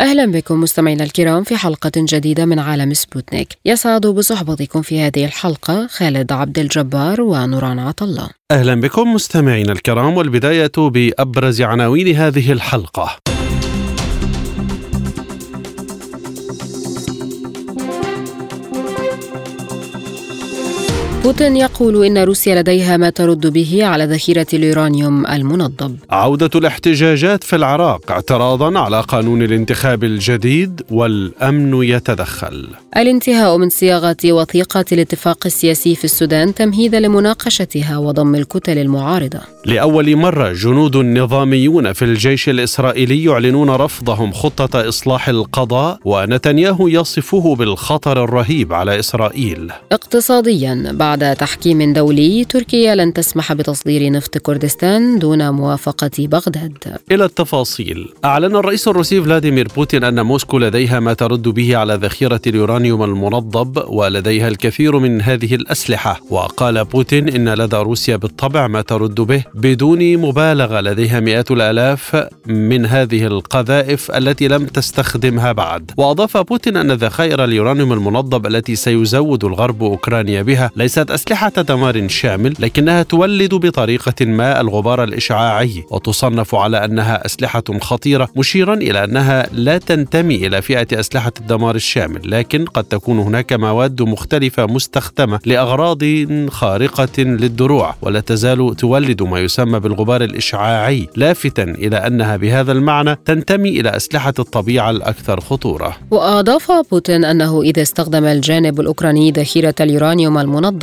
أهلا بكم مستمعينا الكرام في حلقة جديدة من عالم سبوتنيك. يسعد بصحبتكم في هذه الحلقة خالد عبد الجبار ونوران عطلة. أهلا بكم مستمعينا الكرام والبداية بأبرز عناوين هذه الحلقة. بوتين يقول إن روسيا لديها ما ترد به على ذخيرة اليورانيوم المنضب. عودة الاحتجاجات في العراق اعتراضا على قانون الانتخاب الجديد والأمن يتدخل. الانتهاء من صياغة وثيقة الاتفاق السياسي في السودان تمهيدا لمناقشتها وضم الكتل المعارضة. لأول مرة جنود نظاميون في الجيش الإسرائيلي يعلنون رفضهم خطة إصلاح القضاء ونتنياهو يصفه بالخطر الرهيب على إسرائيل. اقتصاديا بعد تحكيم دولي تركيا لن تسمح بتصدير نفط كردستان دون موافقة بغداد. إلى التفاصيل. أعلن الرئيس الروسي فلاديمير بوتين أن موسكو لديها ما ترد به على ذخيرة اليورانيوم المنضب ولديها الكثير من هذه الأسلحة. وقال بوتين إن لدى روسيا بالطبع ما ترد به بدون مبالغة لديها مئات الآلاف من هذه القذائف التي لم تستخدمها بعد. وأضاف بوتين أن ذخائر اليورانيوم المنضب التي سيزود الغرب أوكرانيا بها ليست أسلحة دمار شامل لكنها تولد بطريقة ما الغبار الإشعاعي وتصنف على أنها أسلحة خطيرة مشيرا إلى أنها لا تنتمي إلى فئة أسلحة الدمار الشامل لكن قد تكون هناك مواد مختلفة مستخدمة لأغراض خارقة للدروع ولا تزال تولد ما يسمى بالغبار الإشعاعي لافتا إلى أنها بهذا المعنى تنتمي إلى أسلحة الطبيعة الأكثر خطورة. وأضاف بوتين أنه إذا استخدم الجانب الأوكراني ذخيرة اليورانيوم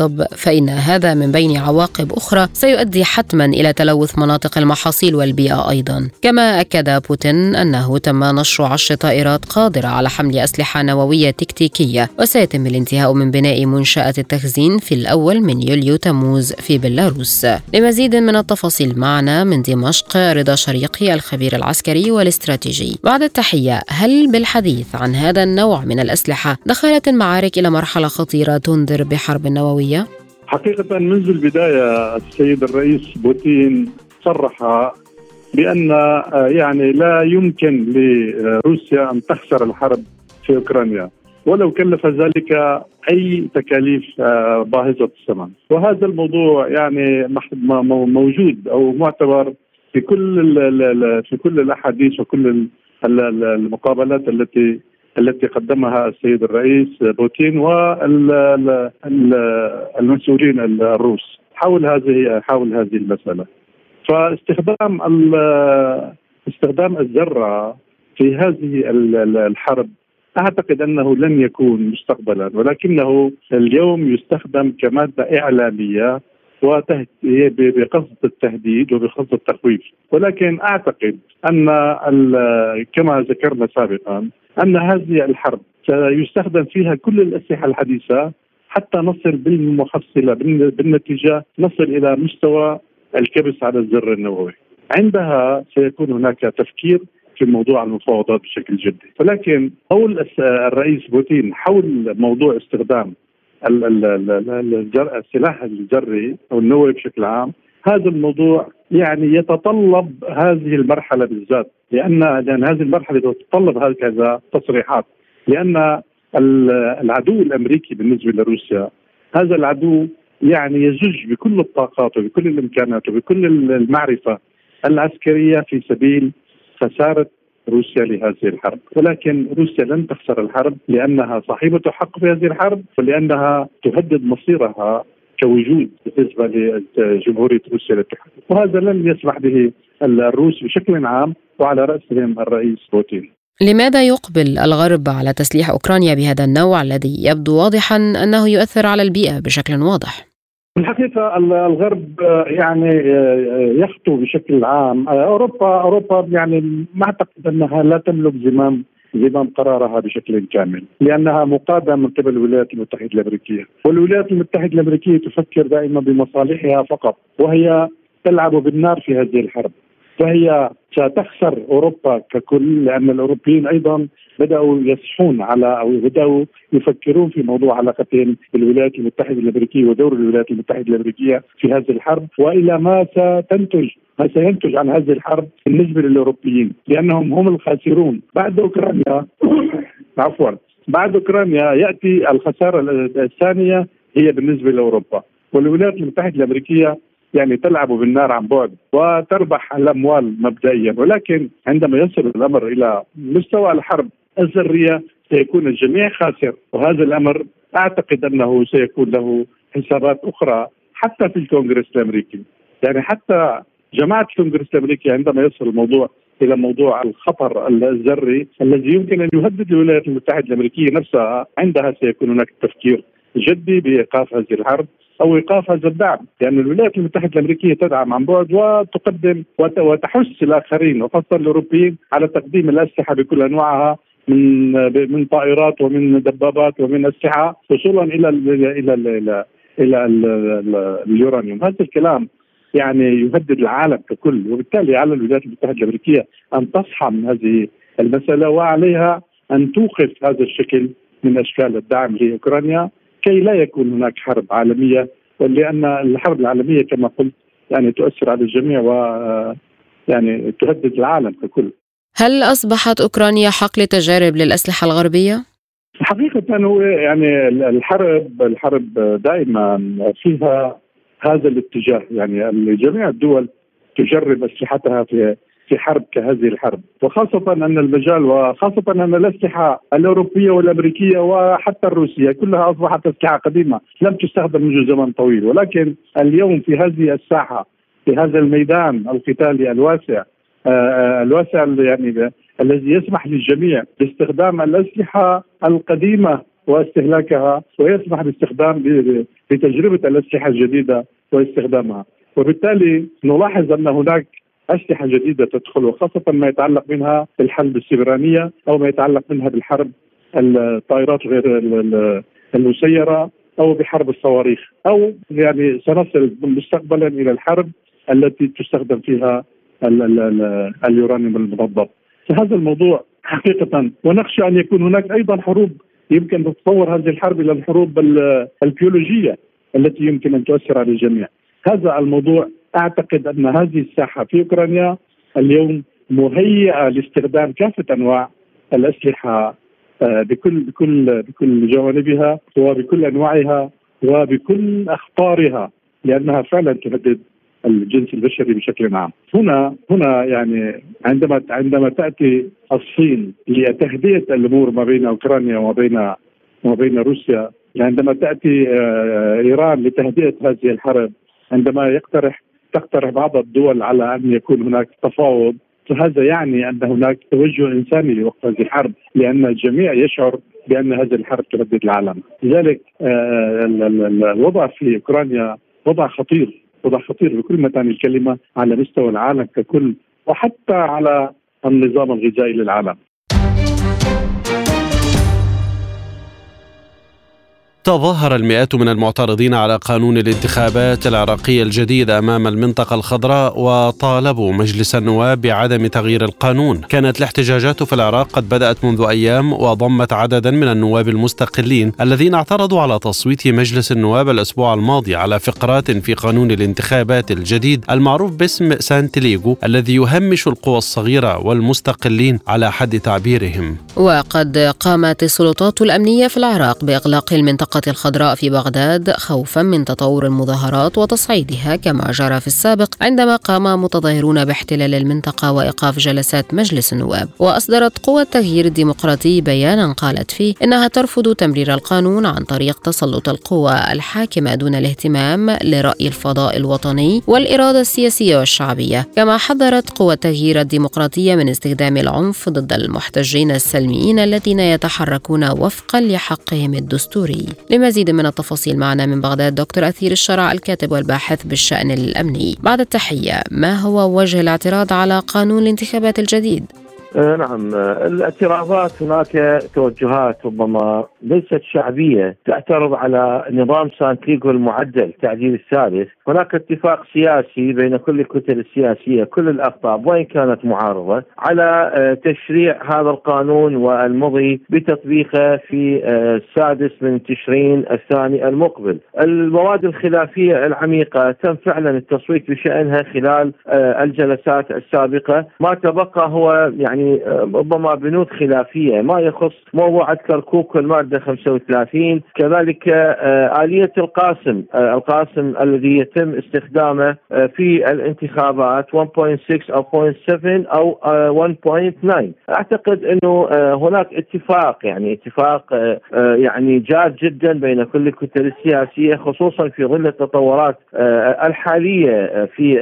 المنضب فإن هذا من بين عواقب أخرى سيؤدي حتما إلى تلوث مناطق المحاصيل والبيئة أيضا. كما أكد بوتين أنه تم نشر عشر طائرات قادرة على حمل أسلحة نووية تكتيكية وسيتم الانتهاء من بناء منشأة التخزين في الأول من يوليو تموز في بيلاروس. لمزيد من التفاصيل معنا من دمشق رضا شريقي الخبير العسكري والاستراتيجي. بعد التحية هل بالحديث عن هذا النوع من الأسلحة دخلت المعارك إلى مرحلة خطيرة تنذر بحرب نووية؟ حقيقة منذ البداية السيد الرئيس بوتين صرح بأن يعني لا يمكن لروسيا أن تخسر الحرب في أوكرانيا ولو كلف ذلك أي تكاليف باهظة الثمن وهذا الموضوع يعني موجود أو معتبر في كل في كل الأحاديث وكل المقابلات التي التي قدمها السيد الرئيس بوتين والمسؤولين الروس حول هذه حول هذه المسألة. فاستخدام استخدام الذرة في هذه الحرب أعتقد أنه لن يكون مستقبلا ولكنه اليوم يستخدم كمادة إعلامية بقصد التهديد وبقصد التخويف. ولكن أعتقد أن كما ذكرنا سابقا أن هذه الحرب سيستخدم فيها كل الأسلحة الحديثة حتى نصل بالمحصله بالنتيجة نصل إلى مستوى الكبس على الزر النووي. عندها سيكون هناك تفكير في موضوع المفاوضات بشكل جدي. ولكن قول الرئيس بوتين حول موضوع استخدام السلاح الجري أو النووي بشكل عام هذا الموضوع يعني يتطلب هذه المرحلة بالذات لأن لأن هذه المرحلة تتطلب هكذا تصريحات لأن العدو الأمريكي بالنسبة لروسيا هذا العدو يعني يزج بكل الطاقات وبكل الإمكانات وبكل المعرفة العسكرية في سبيل خسارة روسيا لهذه الحرب. ولكن روسيا لن تخسر الحرب لأنها صاحبة حق في هذه الحرب ولأنها تهدد مصيرها كوجود بالنسبة لجمهورية روسيا الاتحاديه وهذا لن يسمح به الروس بشكل عام وعلى رأسهم الرئيس بوتين. لماذا يقبل الغرب على تسليح أوكرانيا بهذا النوع الذي يبدو واضحا أنه يؤثر على البيئة بشكل واضح؟ في الحقيقة الغرب يعني يخطو بشكل عام. أوروبا أوروبا يعني ما أعتقد أنها لا تملك زمام زمام قرارها بشكل كامل لأنها مقادة من قبل الولايات المتحدة الأمريكية، والولايات المتحدة الأمريكية تفكر دائما بمصالحها فقط وهي تلعب بالنار في هذه الحرب. فهي ستخسر أوروبا ككل لأن الأوروبيين أيضا بدأوا يصحون على أو بدأوا يفكرون في موضوع علاقتهم بالولايات المتحدة الأمريكية ودور الولايات المتحدة الأمريكية في هذه الحرب وإلى ما ستنتج ما سينتج عن هذه الحرب بالنسبة للأوروبيين لأنهم هم الخاسرون. بعد اوكرانيا عفوا. بعد أوكرانيا يأتي الخسارة الثانية هي بالنسبة لأوروبا. والولايات المتحدة الأمريكية يعني تلعب بالنار عن بعد وتربح الأموال مبدئيا. ولكن عندما يصل الأمر إلى مستوى الحرب الذرية سيكون الجميع خاسر. وهذا الأمر أعتقد أنه سيكون له حسابات أخرى حتى في الكونغرس الأمريكي. يعني حتى جماعة الكونغرس الأمريكي عندما يصل الموضوع إلى موضوع الخطر الذري الذي يمكن أن يهدد الولايات المتحدة الأمريكية نفسها عندها سيكون هناك تفكير جدي بإيقاف هذه الحرب أو إيقاف هذا الدعم. لأن الولايات المتحدة الأمريكية تدعم عن بعد وتقدم وتحث الآخرين وخاصة الأوروبيين على تقديم الأسلحة بكل أنواعها. من من طائرات ومن دبابات ومن أسلحة وصولا إلى ال إلى ال إلى ال اليورانيوم هذا الكلام يعني يهدد العالم ككل وبالتالي على الولايات المتحدة الأمريكية أن تصحى من هذه المسألة وعليها أن توقف هذا الشكل من أشكال الدعم لأوكرانيا كي لا يكون هناك حرب عالمية ولان الحرب العالمية كما قلت يعني تؤثر على الجميع و يعني تهدد العالم ككل. هل أصبحت أوكرانيا حقل تجارب للأسلحة الغربية؟ حقيقة هو يعني الحرب الحرب دائما فيها هذا الاتجاه. يعني جميع الدول تجرب أسلحتها في في حرب كهذه الحرب. وخاصة أن المجال وخاصة أن الأسلحة الأوروبية والأمريكية وحتى الروسية كلها أصبحت أسلحة قديمة لم تستخدم منذ زمن طويل. ولكن اليوم في هذه الساحة في هذا الميدان القتالي الواسع الواسع يعني الذي يسمح للجميع باستخدام الأسلحة القديمة واستهلاكها ويسمح باستخدام بتجربة الأسلحة الجديدة واستخدامها. وبالتالي نلاحظ أن هناك أسلحة جديدة تدخل وخاصة ما يتعلق منها بالحرب السبرانيه أو ما يتعلق منها بالحرب الطائرات غير المسيرة أو بحرب الصواريخ. أو يعني سنصل مستقبلا إلى الحرب التي تستخدم فيها اليورانيوم المضبط فهذا الموضوع حقيقة ونخشى أن يكون هناك أيضا حروب. يمكن تتطور هذه الحرب إلى الحروب البيولوجية التي يمكن أن تؤثر على الجميع. هذا الموضوع أعتقد أن هذه الساحة في أوكرانيا اليوم مهيئة لاستخدام كافة أنواع الأسلحة آه، بكل بكل بكل جوانبها وبكل أنواعها وبكل أخطارها لأنها فعلا تهدد الجنس البشري بشكل عام. هنا هنا يعني عندما عندما تأتي الصين لتهدئة الأمور ما بين أوكرانيا وما بين وما بين روسيا عندما تأتي آه، إيران لتهدئة هذه الحرب عندما يقترح تقترح بعض الدول على أن يكون هناك تفاوض فهذا يعني أن هناك توجه إنساني لوقف هذه الحرب لأن الجميع يشعر بأن هذه الحرب تهدد العالم، لذلك آه، الوضع في أوكرانيا وضع خطير، وضع خطير بكل ما تعني الكلمة على مستوى العالم ككل وحتى على النظام الغذائي للعالم. تظاهر المئات من المعترضين على قانون الانتخابات العراقي الجديد أمام المنطقة الخضراء وطالبوا مجلس النواب بعدم تغيير القانون. كانت الاحتجاجات في العراق قد بدأت منذ أيام وضمت عددا من النواب المستقلين الذين اعترضوا على تصويت مجلس النواب الأسبوع الماضي على فقرات في قانون الانتخابات الجديد المعروف باسم سانتليغو الذي يهمش القوى الصغيرة والمستقلين على حد تعبيرهم. وقد قامت السلطات الأمنية في العراق بإغلاق المنطقة الخضراء في بغداد خوفا من تطور المظاهرات وتصعيدها كما جرى في السابق عندما قام متظاهرون باحتلال المنطقة وإيقاف جلسات مجلس النواب. وأصدرت قوى التغيير الديمقراطي بيانا قالت فيه إنها ترفض تمرير القانون عن طريق تسلط القوى الحاكمة دون الاهتمام لرأي الفضاء الوطني والإرادة السياسية والشعبية. كما حذرت قوى التغيير الديمقراطية من استخدام العنف ضد المحتجين السلميين الذين يتحركون وفقا لحقهم الدستوري. لمزيد من التفاصيل معنا من بغداد دكتور أثير الشرع الكاتب والباحث بالشأن الأمني بعد التحية ما هو وجه الاعتراض على قانون الانتخابات الجديد؟ آه، نعم. آه، الاعتراضات هناك توجهات ربما ليست شعبية تعترض على نظام سانتيغو المعدل التعديل الثالث، هناك اتفاق سياسي بين كل الكتل السياسية كل الأقطاب وإن كانت معارضة على آه، تشريع هذا القانون والمضي بتطبيقه في السادس من تشرين الثاني المقبل. المواد الخلافية العميقة تم فعلا التصويت بشأنها خلال الجلسات السابقة، ما تبقى هو يعني يعني ربما بنود خلافية ما يخص موضوع كركوك والماده 35 كذلك آه، آلية القاسم آه، القاسم الذي يتم استخدامه آه، في الانتخابات 1.6 أو 0.7 أو 1.9 أعتقد إنه هناك اتفاق يعني اتفاق يعني جاد جدا بين كل الكتل السياسية خصوصا في ظل التطورات الحالية في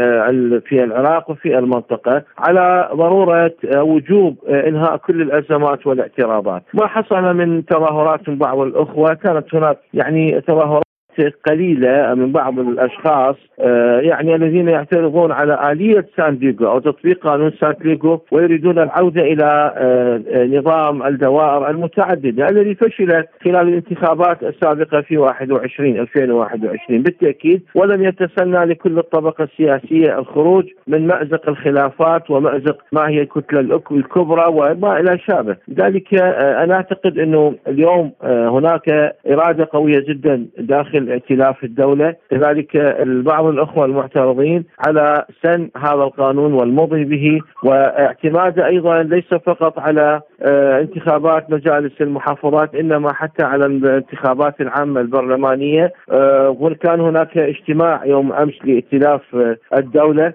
في العراق وفي المنطقة على ضرورة وجود وجوب آه، انهاء كل الأزمات والاعتراضات، ما حصل من تظاهرات من بعض الأخوة كانت هناك يعني تظاهرات قليلة من بعض الأشخاص آه، يعني الذين يعترضون على آلية سان ديغو أو تطبيق قانون سان ديغو ويريدون العودة إلى آه، نظام الدوائر المتعددة الذي فشل خلال الانتخابات السابقة في 21 2021 بالتأكيد ولم يتسنى لكل الطبقة السياسية الخروج من مأزق الخلافات ومأزق ما هي الكتلة الكبرى وما إلى شابه، لذلك آه، أنا أعتقد إنه اليوم هناك إرادة قوية جدا داخل ائتلاف الدولة. كذلك بعض الأخوة المعترضين على سن هذا القانون والمضي به واعتماده أيضا ليس فقط على آه، انتخابات مجالس المحافظات إنما حتى على الانتخابات العامة البرلمانية. آه، وكان هناك اجتماع يوم أمس لائتلاف آه، الدولة.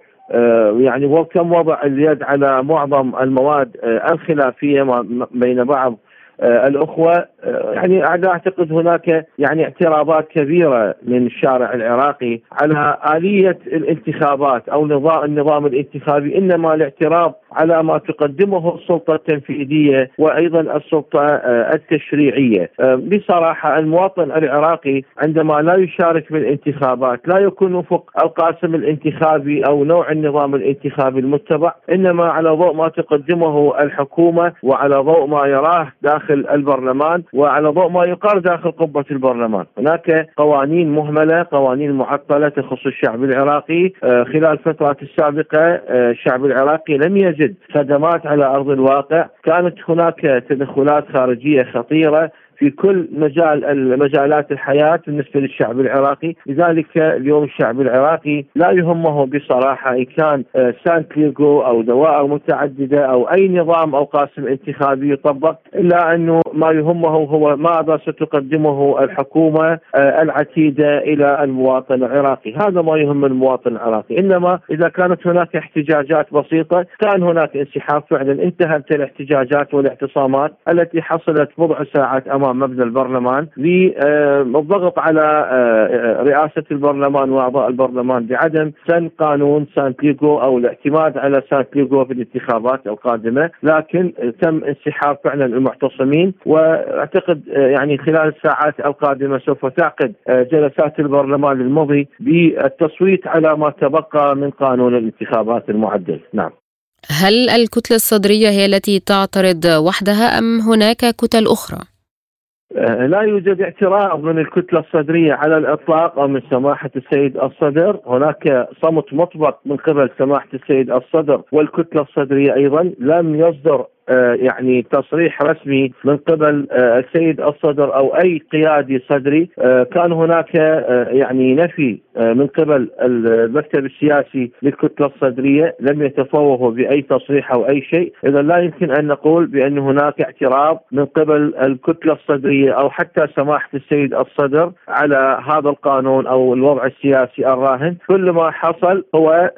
يعني وكم وضع اليد على معظم المواد الخلافية بين بعض الأخوة آه، يعني أعتقد هناك يعني اعتراضات كبيرة من الشارع العراقي على آلية الانتخابات أو نظام النظام الانتخابي إنما الاعتراض على ما تقدمه السلطة التنفيذية وأيضا السلطة آه، التشريعية. بصراحة المواطن العراقي عندما لا يشارك بالانتخابات لا يكون وفق القاسم الانتخابي أو نوع النظام الانتخابي المتبع إنما على ضوء ما تقدمه الحكومة وعلى ضوء ما يراه داخل داخل البرلمان وعلى ضوء ما يقال داخل قبة البرلمان. هناك قوانين مهملة قوانين معطلة تخص الشعب العراقي. آه، خلال الفترات السابقة آه، الشعب العراقي لم يجد خدمات على أرض الواقع. كانت هناك تدخلات خارجية خطيرة. في كل مجال مجالات الحياة بالنسبة للشعب العراقي، لذلك اليوم الشعب العراقي لا يهمه بصراحة إن كان آه، سانت ليغو أو دوائر متعددة أو أي نظام أو قاسم انتخابي يطبق إلا أنه ما يهمه هو ماذا ستقدمه الحكومة آه، العتيدة إلى المواطن العراقي، هذا ما يهم المواطن العراقي، إنما إذا كانت هناك احتجاجات بسيطة كان هناك انسحاب فعلا. انتهت الإحتجاجات والاعتصامات التي حصلت بضع ساعات مبنى البرلمان للضغط على آه، آه، رئاسة البرلمان وأعضاء البرلمان بعدم سن قانون سانت ليغو أو الاعتماد على سانت ليغو في الانتخابات القادمة، لكن تم انسحاب فعلا المعتصمين وأعتقد آه، يعني خلال الساعات القادمة سوف تعقد جلسات البرلمان المضي بالتصويت على ما تبقى من قانون الانتخابات المعدل، نعم. هل الكتلة الصدرية هي التي تعترض وحدها أم هناك كتل أخرى؟ آه، لا يوجد اعتراض من الكتلة الصدرية على الإطلاق أو من سماحة السيد الصدر. هناك صمت مطبق من قبل سماحة السيد الصدر والكتلة الصدرية أيضا. لم يصدر يعني تصريح رسمي من قبل آه، السيد الصدر أو أي قيادي صدري. آه، كان هناك يعني نفي من قبل المكتب السياسي للكتلة الصدرية. لم يتفوهوا بأي تصريح أو أي شيء، اذا لا يمكن أن نقول بأن هناك اعتراض من قبل الكتلة الصدرية أو حتى سماحة السيد الصدر على هذا القانون أو الوضع السياسي الراهن، كل ما حصل هو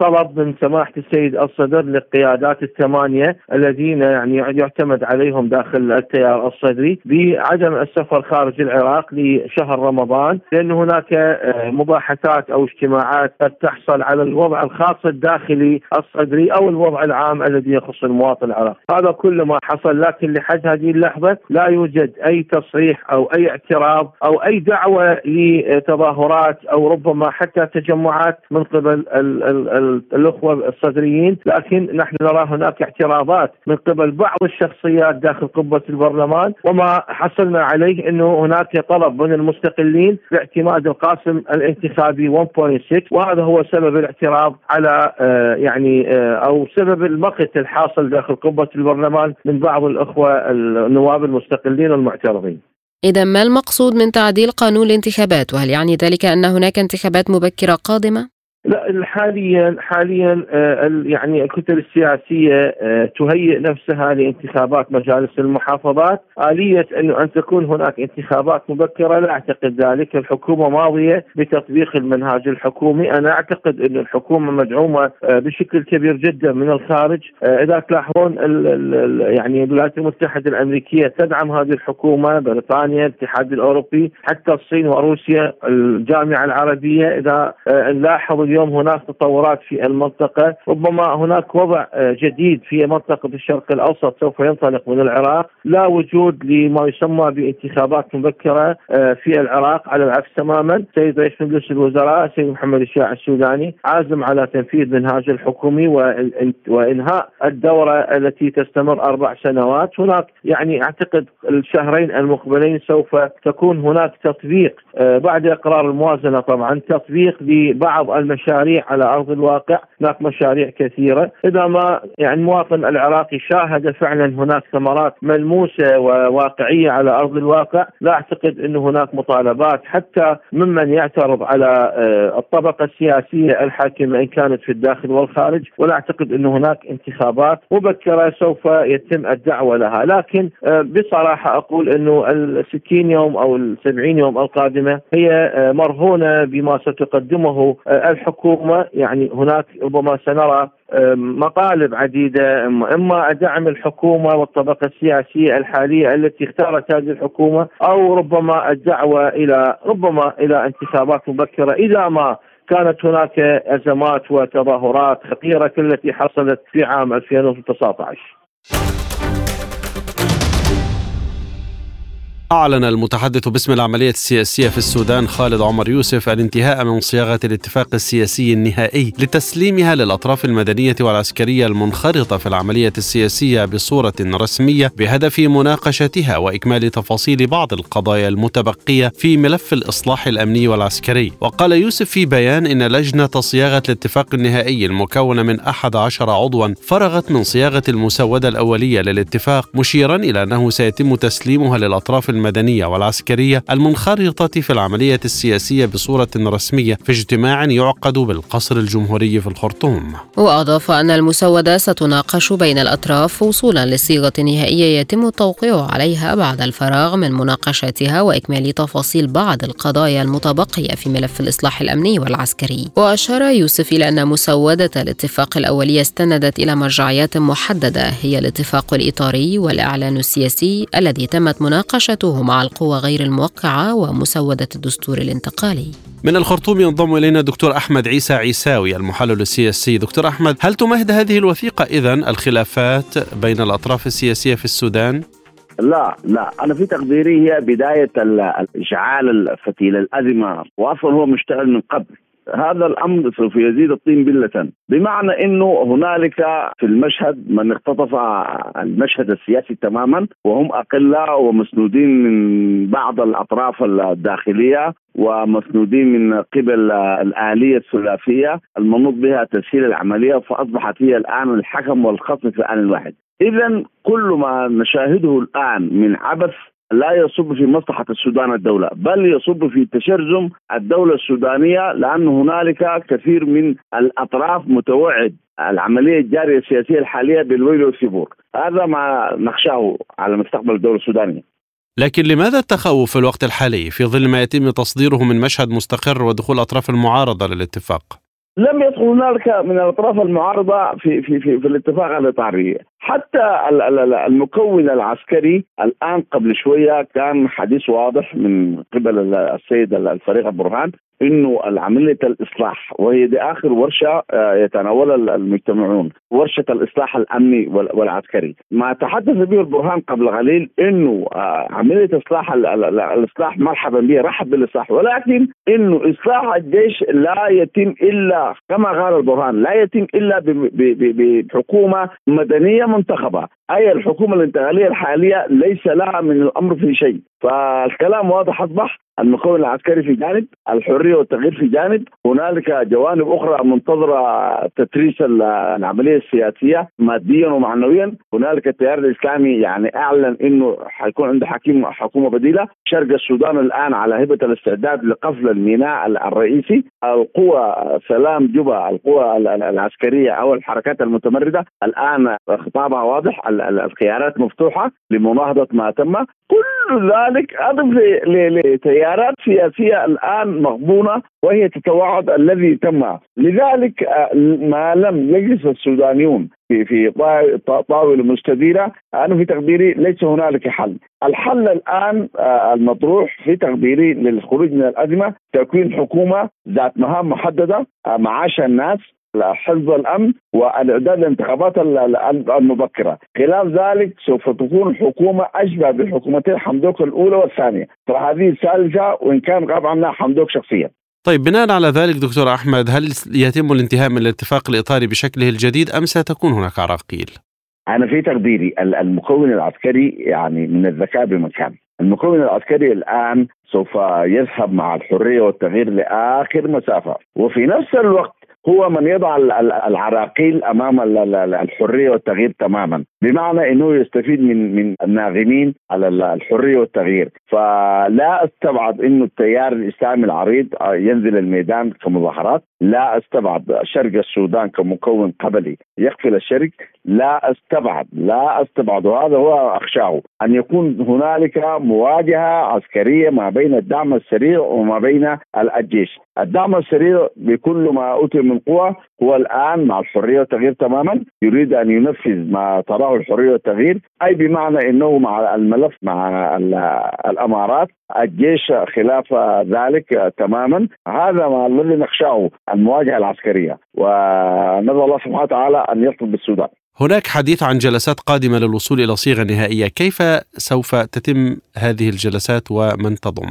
طلب من سماحة السيد الصدر للقيادات الثمانية الذين الذين يعني يعتمد عليهم داخل التيار الصدري بعدم السفر خارج العراق لشهر رمضان لأن هناك آه، مباحثات أو اجتماعات قد تحصل على الوضع الخاص الداخلي الصدري أو الوضع العام الذي يخص المواطن العراقي. هذا كل ما حصل لكن لحد هذه اللحظة لا يوجد أي تصريح أو أي اعتراض أو أي دعوة لتظاهرات أو ربما حتى تجمعات من قبل ال ال ال الأخوة الصدريين لكن نحن نرى هناك اعتراضات من قبل بعض الشخصيات داخل قبة البرلمان وما حصلنا عليه أنه هناك طلب من المستقلين باعتماد القاسم الانتخابي 1.6 وهذا هو سبب الاعتراض على آه، يعني آه، أو سبب المقت الحاصل داخل قبة البرلمان من بعض الأخوة النواب المستقلين والمعترضين إذا ما المقصود من تعديل قانون الانتخابات وهل يعني ذلك أن هناك انتخابات مبكرة قادمة؟ لا حاليا حاليا آه، يعني الكتل السياسية آه، تهيئ نفسها لانتخابات مجالس المحافظات، آلية ان تكون هناك انتخابات مبكرة لا أعتقد ذلك، الحكومة ماضية بتطبيق المنهاج الحكومي، أنا أعتقد انه الحكومة مدعومة آه، بشكل كبير جدا من الخارج، إذا تلاحظون يعني الولايات المتحدة الأمريكية تدعم هذه الحكومة، بريطانيا، الاتحاد الأوروبي، حتى الصين وروسيا، الجامعة العربية، إذا نلاحظ اليوم هناك تطورات في المنطقة ربما هناك وضع آه، جديد في منطقة الشرق الأوسط سوف ينطلق من العراق. لا وجود لما يسمى بانتخابات مبكرة آه، في العراق على العكس تماما. سيد رئيس مجلس الوزراء سيد محمد الشاع السوداني عازم على تنفيذ منهاج الحكومي وإنهاء الدورة التي تستمر أربع سنوات. هناك يعني أعتقد الشهرين المقبلين سوف تكون هناك تطبيق آه، بعد إقرار الموازنة طبعا تطبيق لبعض المشاريع مشاريع على أرض الواقع، هناك مشاريع كثيرة، إذا ما يعني المواطن العراقي شاهد فعلا هناك ثمرات ملموسة وواقعية على أرض الواقع، لا أعتقد إنه هناك مطالبات. حتى ممن يعترض على آه، الطبقة السياسية الحاكمة إن كانت في الداخل والخارج، ولا أعتقد إنه هناك انتخابات مبكرة سوف يتم الدعوة لها، لكن آه، بصراحة أقول إنه ال 60 يوم أو ال 70 يوم القادمة هي آه، مرهونة بما ستقدمه الحكومة الحكومة يعني هناك ربما سنرى مقالب عديدة اما دعم الحكومة والطبقة السياسية الحالية التي اختارت هذه الحكومة أو ربما الدعوة إلى ربما إلى انتخابات مبكرة. إذا ما كانت هناك أزمات وتظاهرات خطيرة كالتي حصلت في عام 2019 أعلن المتحدث باسم العملية السياسية في السودان خالد عمر يوسف الانتهاء من صياغة الاتفاق السياسي النهائي لتسليمها للأطراف المدنية والعسكرية المنخرطة في العملية السياسية بصورة رسمية بهدف مناقشتها وإكمال تفاصيل بعض القضايا المتبقية في ملف الإصلاح الأمني والعسكري. وقال يوسف في بيان إن لجنة صياغة الاتفاق النهائي المكونة من أحد عشر عضوا فرغت من صياغة المسودة الأولية للاتفاق مشيرا إلى أنه سيتم تسليمها للأطراف المدنية والعسكرية المنخرطة في العملية السياسية بصورة رسمية في اجتماع يعقد بالقصر الجمهوري في الخرطوم. وأضاف أن المسودة ستناقش بين الأطراف وصولا لصيغة نهائية يتم التوقيع عليها بعد الفراغ من مناقشتها وإكمال تفاصيل بعض القضايا المتبقية في ملف الإصلاح الأمني والعسكري. وأشار يوسف إلى أن مسودة الاتفاق الأولية استندت إلى مرجعيات محددة هي الاتفاق الإطاري والإعلان السياسي الذي تمت مناقشته علاقته مع القوى غير الموقعة ومسودة الدستور الانتقالي. من الخرطوم ينضم إلينا دكتور أحمد عيسى عيساوي المحلل السياسي. دكتور أحمد هل تمهد هذه الوثيقة إذا الخلافات بين الأطراف السياسية في السودان؟ لا لا. أنا في تقديري هي بداية اشعال الفتيل الازمه واصلا هو مشتعل من قبل. هذا الأمر سوف يزيد الطين بلة. بمعنى إنه هنالك في المشهد من اختطف المشهد السياسي تماما وهم اقله ومسنودين من بعض الأطراف الداخلية ومسنودين من قبل الآلية الثلاثية المنوط بها تسهيل العملية فأصبحت هي الآن الحكم والخصم في الآن الواحد. إذا كل ما نشاهده الآن من عبث لا يصب في مصلحة السودان الدولة بل يصب في تشرذم الدولة السودانية لأن هنالك كثير من الأطراف متوعد. العملية الجارية السياسية الحالية بالويل والثبور هذا ما نخشاه على مستقبل الدولة السودانية. لكن لماذا التخوف في الوقت الحالي؟ في ظل ما يتم تصديره من مشهد مستقر ودخول أطراف المعارضة للاتفاق؟ لم يدخل هنالك من الأطراف المعارضة في في في, في الاتفاق الإطاري. حتى المكون العسكري الآن قبل شوية كان حديث واضح من قبل السيد الفريق البرهان إنه عمليه الإصلاح وهي دي آخر ورشة آه، يتناولها المجتمعون ورشة الإصلاح الأمني والعسكري. ما تحدث به البرهان قبل قليل إنه آه، عملية إصلاح الإصلاح مرحبا به رحب بالإصلاح ولكن إنه إصلاح الجيش لا يتم إلا كما قال البرهان لا يتم إلا بحكومة مدنية منتخبة. أي الحكومة الانتقالية الحالية ليس لها من الأمر في شيء. فالكلام واضح أصبح. المكون العسكري في جانب الحرية والتغيير في جانب. هنالك جوانب أخرى منتظرة تتريس العملية السياسية ماديا ومعنويا. هنالك التيار الإسلامي يعني أعلن إنه حيكون عنده حكيم حكومة بديلة. شرق السودان الآن على هبة الاستعداد لقفل الميناء الرئيسي. القوى سلام جبا القوى العسكرية أو الحركات المتمردة. الآن خطابها واضح الخيارات مفتوحة لمناهضة ما تم. كل ذلك اضف لتيارات سياسية الآن مغبونه وهي تتوعد الذي تم. لذلك آه، ما لم يجلس السودانيون في في طاولة مستديرة أنا في تقديري ليس هنالك حل، الحل الآن آه، المطروح في تقديري للخروج من الأزمة تكوين حكومة ذات مهام محددة آه، معاش الناس حفظ الأمن والإعداد للانتخابات المبكرة، خلال ذلك سوف تكون حكومة أشبه بحكومتين حمدوك الأولى والثانية، فهذه الثالثه وإن كان غاب عنها حمدوك شخصيا. طيب بناء على ذلك دكتور أحمد هل يتم الانتهاء من الاتفاق الإطاري بشكله الجديد أم ستكون هناك عراقيل؟ أنا في تقديري المكون العسكري يعني من الذكاء بمكان المكون العسكري الآن سوف يذهب مع الحرية والتغيير لآخر مسافة وفي نفس الوقت هو من يضع العراقيل أمام الحرية والتغيير تماما. بمعنى إنه يستفيد من من الناغمين على الحرية والتغيير. فلا أستبعد إنه التيار الإسلامي العريض ينزل الميدان كمظاهرات. لا أستبعد شرق السودان كمكون قبلي يقفل الشرق. لا أستبعد لا أستبعد. وهذا هو أخشاه أن يكون هنالك مواجهة عسكرية ما بين الدعم السريع وما بين الجيش الدعم السريع بكل ما اوتي من قوة هو الآن مع الحرية والتغيير تماما. يريد أن ينفذ ما تراه الحريه والتغيير. أي بمعنى إنه مع الملف مع الأمارات الجيش خلاف ذلك تماما. هذا ما الذي نخشاه المواجهة العسكرية. وندعو الله سبحانه وتعالى أن يطلب بالسودان. هناك حديث عن جلسات قادمة للوصول إلى صيغة نهائية. كيف سوف تتم هذه الجلسات ومن تضم؟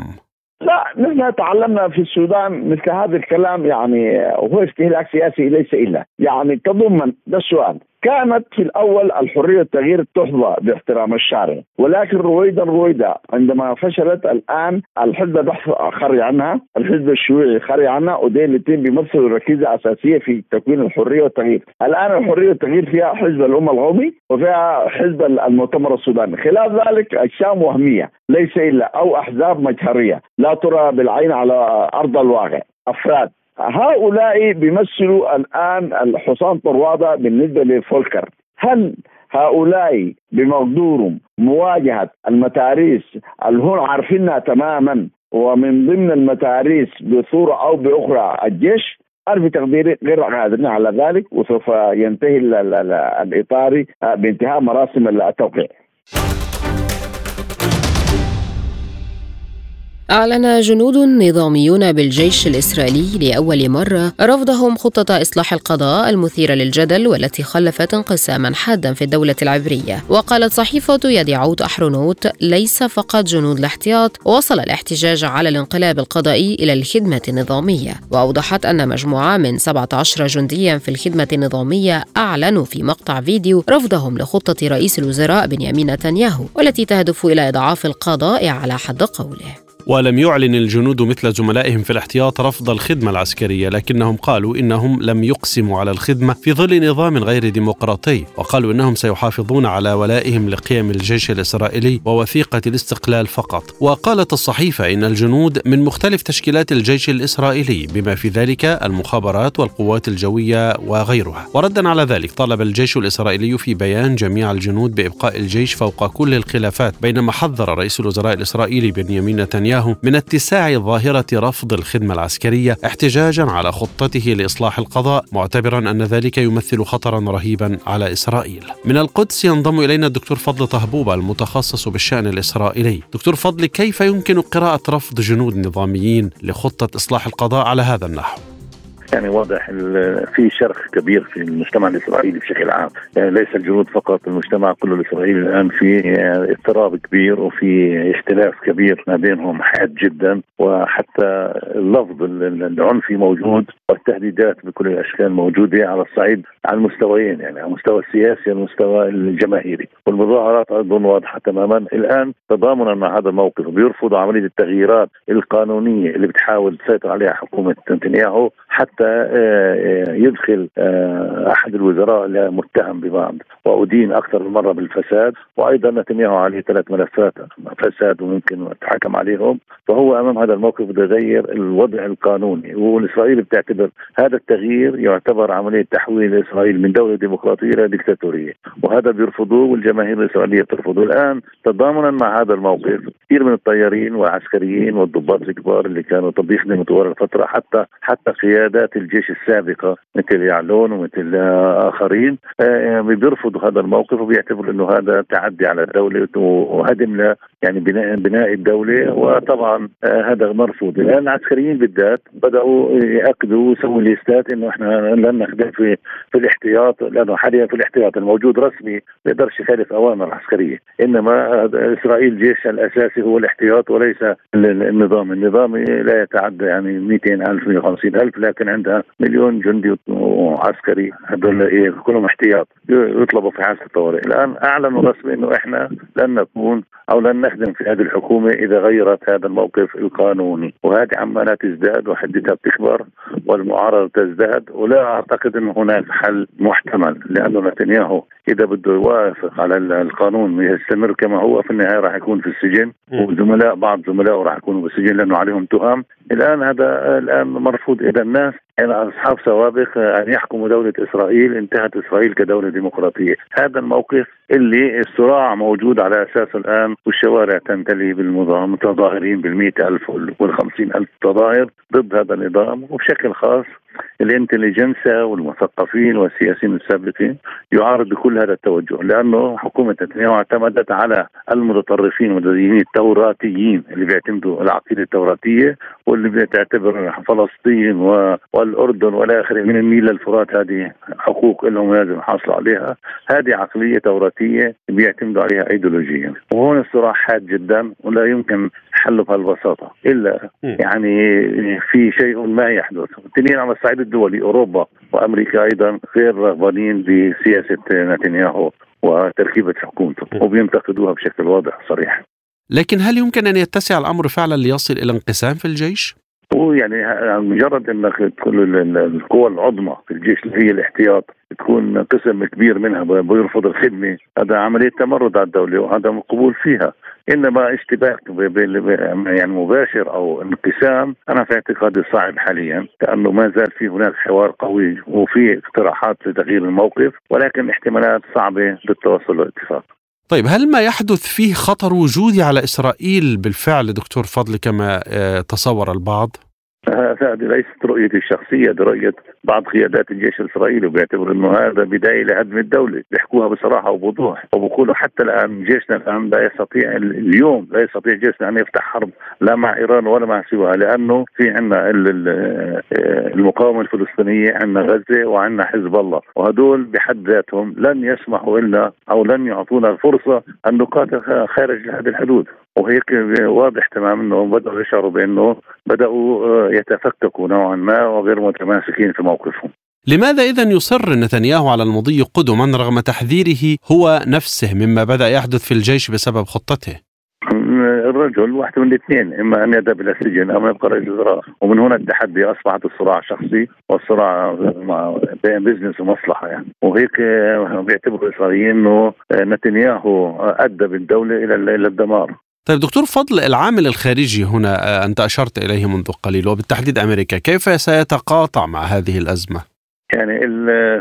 لا نحن تعلمنا في السودان مثل هذا الكلام يعني وهو استهلاك سياسي ليس إلا. يعني تضمن ده السؤال. كانت في الأول الحرية التغيير تحظى باحترام الشارع. ولكن رويدا رويدا عندما فشلت الآن الحزب البحث خرج عنها الحزب الشيوعي خرج عنها ودي الاثنين بيمثلوا ركيزه أساسية في تكوين الحرية والتغيير. الآن الحرية والتغيير فيها حزب الأمة القومي وفيها حزب المؤتمر السوداني. خلاف ذلك أجسام وهمية ليس إلا أو أحزاب مجهرية. لا ترى بالعين على أرض الواقع. أفراد هؤلاء بيمثلوا الآن الحصان طروادة بالنسبة للفولكر هل هؤلاء بمقدورهم مواجهة المتاريس اللي هم عارفينها تماما ومن ضمن المتاريس بصورة أو بأخرى الجيش؟ أنا تقديري غير قادرين على ذلك وسوف ينتهي الإطاري بانتهاء مراسم التوقيع. أعلن جنود نظاميون بالجيش الإسرائيلي لأول مرة رفضهم خطة إصلاح القضاء المثيرة للجدل والتي خلفت انقساما حادا في الدولة العبرية. وقالت صحيفة يديعوت أحرونوت ليس فقط جنود الاحتياط وصل الاحتجاج على الانقلاب القضائي إلى الخدمة النظامية. وأوضحت أن مجموعة من 17 جنديا في الخدمة النظامية أعلنوا في مقطع فيديو رفضهم لخطة رئيس الوزراء بنيامين نتنياهو والتي تهدف إلى إضعاف القضاء على حد قوله. ولم يعلن الجنود مثل زملائهم في الاحتياط رفض الخدمة العسكرية لكنهم قالوا إنهم لم يقسموا على الخدمة في ظل نظام غير ديمقراطي وقالوا إنهم سيحافظون على ولائهم لقيم الجيش الإسرائيلي ووثيقة الاستقلال فقط. وقالت الصحيفة إن الجنود من مختلف تشكيلات الجيش الإسرائيلي بما في ذلك المخابرات والقوات الجوية وغيرها. وردا على ذلك طالب الجيش الإسرائيلي في بيان جميع الجنود بإبقاء الجيش فوق كل الخلافات بينما حذر رئيس الوزراء الإسرائيلي بنيامين نتنياهو نتنياهو من اتساع ظاهرة رفض الخدمة العسكرية احتجاجا على خطته لإصلاح القضاء معتبرا أن ذلك يمثل خطرا رهيبا على إسرائيل. من القدس ينضم إلينا الدكتور فضل طهبوبة المتخصص بالشأن الإسرائيلي. دكتور فضل كيف يمكن قراءة رفض جنود نظاميين لخطة إصلاح القضاء على هذا النحو؟ يعني واضح في شرخ كبير في المجتمع الإسرائيلي بشكل عام، يعني ليس الجنود فقط المجتمع كله الإسرائيلي الآن في اضطراب كبير وفي اختلاف كبير ما بينهم حاد جدا. وحتى اللفظ العنفي موجود والتهديدات بكل الأشكال موجودة على الصعيد على المستويين يعني على المستوى السياسي والمستوى الجماهيري. والمظاهرات أيضا واضحة تماما. الآن تضامنا مع هذا الموقف بيرفضوا عملية التغييرات القانونية اللي بتحاول تسيطر عليها حكومة نتنياهو حتى آه، آه، يدخل آه، أحد الوزراء المتهم ببعض. وأدين أكثر من مرة بالفساد. وأيضا نتنياهو عليه ثلاث ملفات فساد وممكن يتحكم عليهم. فهو أمام هذا الموقف بده يغير الوضع القانوني. والاسرائيل بتعتبر هذا التغيير يعتبر عملية تحويل إسرائيل من دولة ديمقراطية إلى ديكتاتورية. وهذا بيرفضوه والجماهير الإسرائيلية بترفضه. الآن تضامنا مع هذا الموقف كثير من الطيارين والعسكريين والضباط الكبار اللي كانوا بيخدموا طوال الفترة حتى حتى قيادات الجيش السابقة مثل يعلون ومثل آخرين آه، بيرفضوا هذا الموقف وبيعتبروا إنه هذا تعدي على الدولة وهدم يعني بناء بناء الدولة. وطبعا آه، هذا مرفوض. الآن العسكريين بالذات بدأوا يأكدوا ويسووا ليستات إنه إحنا لن نخدم في في الاحتياط لأنه حاليا في الاحتياط الموجود رسمي ما يقدرش يخالف أوامر عسكريه إنما إسرائيل جيشها الأساسي هو الاحتياط وليس النظام. النظامي لا يتعدى يعني 200 ألف 150 ألف لكن عندها مليون جندي وعسكري هذول إيه، كلهم احتياط. يطلبوا في حاله الطوارئ الآن اعلنوا رسمي إنه إحنا لن نكون أو لن نخدم في هذه الحكومة إذا غيرت هذا الموقف القانوني. وهذه عمالها تزداد وحدتها بتكبر والمعارضة تزداد. ولا أعتقد انه هناك حل محتمل لأنه نتنياهو إذا بده يوافق على القانون يستمر كما هو في النهاية راح يكون في السجن. وزملاء بعض زملائه راح يكونوا بالسجن لأنه عليهم تهم. الآن هذا الآن مرفوض اذا الناس. أصحاب سوابق أن يحكموا دولة إسرائيل انتهت إسرائيل كدولة ديمقراطية، هذا الموقف اللي الصراع موجود على اساسه الآن والشوارع تمتلي بالمتظاهرين بالمئة ألف والخمسين ألف تظاهر ضد هذا النظام وبشكل خاص الانتليجنسيا والمثقفين والسياسيين السابقين يعارض بكل هذا التوجه لأنه حكومة نتنياهو اعتمدت على المتطرفين والذين التوراتيين اللي بيعتمدوا العقيدة التوراتية واللي بتعتبر فلسطين والأردن والى آخره من النيل للفرات هذه حقوق لهم لازم يحصلوا عليها. هذه عقلية توراتية بيعتمدوا عليها ايديولوجيا. وهون الصراع حاد جدا ولا يمكن حله بهالبساطة إلا يعني في شيء ما يحدث. الاثنين على الصعيد الدولي اوروبا وأمريكا أيضا غير رغبانين بسياسة نتنياهو وتركيبة حكومته وبينتقدوها بشكل واضح صريح لكن هل يمكن أن يتسع الأمر فعلا ليصل إلى انقسام في الجيش؟ هو يعني مجرد إنك تكون القوى العظمى في الجيش اللي هي الاحتياط تكون قسم كبير منها بيرفض الخدمة. هذا عملية تمرد على الدولة وعدم القبول فيها. إنما اشتباك يعني مباشر أو انقسام أنا في اعتقادي صعب حاليا لأنه ما زال في هناك حوار قوي وفي اقتراحات لتغيير الموقف ولكن احتمالات صعبة للتوصل لاتفاق طيب هل ما يحدث فيه خطر وجودي على إسرائيل بالفعل دكتور فضل كما آه، تصور البعض؟ هذه ليست رؤيتي الشخصية هذه رؤية بعض قيادات الجيش الإسرائيلي وبيعتبر إنه هذا بداية لهدم الدولة. بيحكوها بصراحة وبوضوح وبقولوا حتى الآن جيشنا الآن لا يستطيع اليوم لا يستطيع جيشنا أن يفتح حرب لا مع إيران ولا مع سواها لأنه في عندنا المقاومة الفلسطينية عندنا غزة وعندنا حزب الله. وهدول بحد ذاتهم لن يسمحوا لنا أو لن يعطونا الفرصة أن نقاتل خارج هذه الحدود. وهيك واضح تماما إنه بدأوا يشعروا بإنه بدأوا آه، يتفككوا نوعا ما وغير متماسكين في موقفهم. لماذا إذا يصر نتنياهو على المضي قدما رغم تحذيره هو نفسه مما بدأ يحدث في الجيش بسبب خطته؟ الرجل واحد من الاثنين إما أن يذهب إلى السجن أو يبقى رئيس وزراء ومن هنا التحدي أصبحت الصراع شخصي والصراع بين بزنس ومصلحة يعني وهيك بيعتبروا الاسرائيليين إنه نتنياهو أدى بالدولة إلى إلى الدمار طيب دكتور فضل العامل الخارجي هنا آه، أنت أشرت إليه منذ قليل وبالتحديد أمريكا كيف سيتقاطع مع هذه الأزمة؟ يعني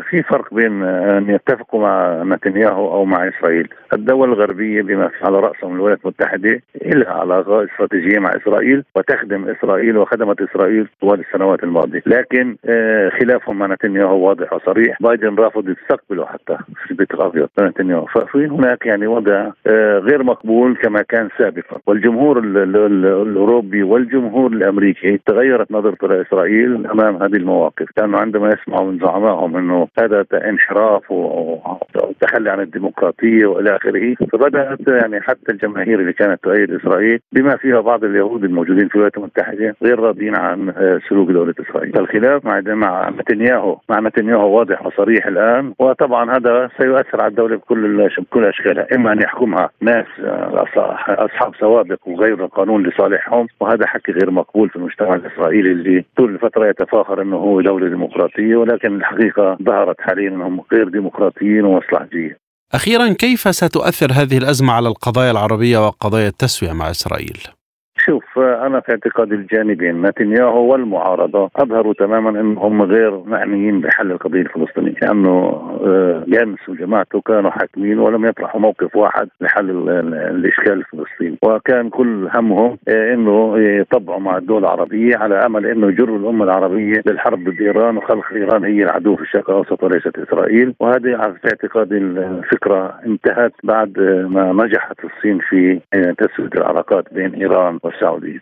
في فرق بين أن يتفقوا مع نتنياهو أو مع إسرائيل، الدول الغربية بما على رأسهم الولايات المتحدة لها علاقه استراتيجية مع إسرائيل وتخدم إسرائيل وخدمت إسرائيل طوال السنوات الماضية، لكن آه، خلافهم مع نتنياهو واضح وصريح، بايدن رافض يستقبله حتى في البيت الأبيض نتنياهو، ففي هناك يعني وضع آه، غير مقبول كما كان سابقا، والجمهور الأوروبي والجمهور الأمريكي تغيرت نظرته لإسرائيل أمام هذه المواقف، كانوا عندما يسمعوا من زعمائهم انه هذا انحراف وتخلي عن الديمقراطية والى آخره. فبدأت يعني حتى الجماهير اللي كانت تؤيد إسرائيل بما فيها بعض اليهود الموجودين في الولايات المتحدة غير راضين عن سلوك دولة إسرائيل. الخلاف مع مع نتنياهو مع نتنياهو واضح وصريح الآن. وطبعا هذا سيؤثر على الدولة بكل بكل أشكالها إما أن يحكمها ناس أصحاب سوابق وغير القانون لصالحهم. وهذا حكي غير مقبول في المجتمع الإسرائيلي اللي طول الفترة يتفاخر إنه هو دولة ديمقراطية. ولكن الحقيقة ظهرت حاليا أنهم غير ديمقراطيين ومصلحجيين. أخيرا كيف ستؤثر هذه الأزمة على القضايا العربية وقضايا التسوية مع إسرائيل؟ شوف أنا في اعتقادي الجانبين نتنياهو والمعارضة أظهروا تماما إنهم غير معنيين بحل القضية الفلسطينية لأنه جانس آه، وجماعته كانوا حاكمين ولم يطرحوا موقف واحد لحل الإشكال الفلسطيني. وكان كل همهم آه، إنه يطبعوا مع الدول العربية على أمل إنه يجروا الأمة العربية للحرب ضد إيران وخلق إيران هي العدو في الشرق الأوسط وليست إسرائيل. وهذه في اعتقادي الفكرة انتهت بعد ما نجحت الصين في آه، تسويه العلاقات بين إيران Saudi.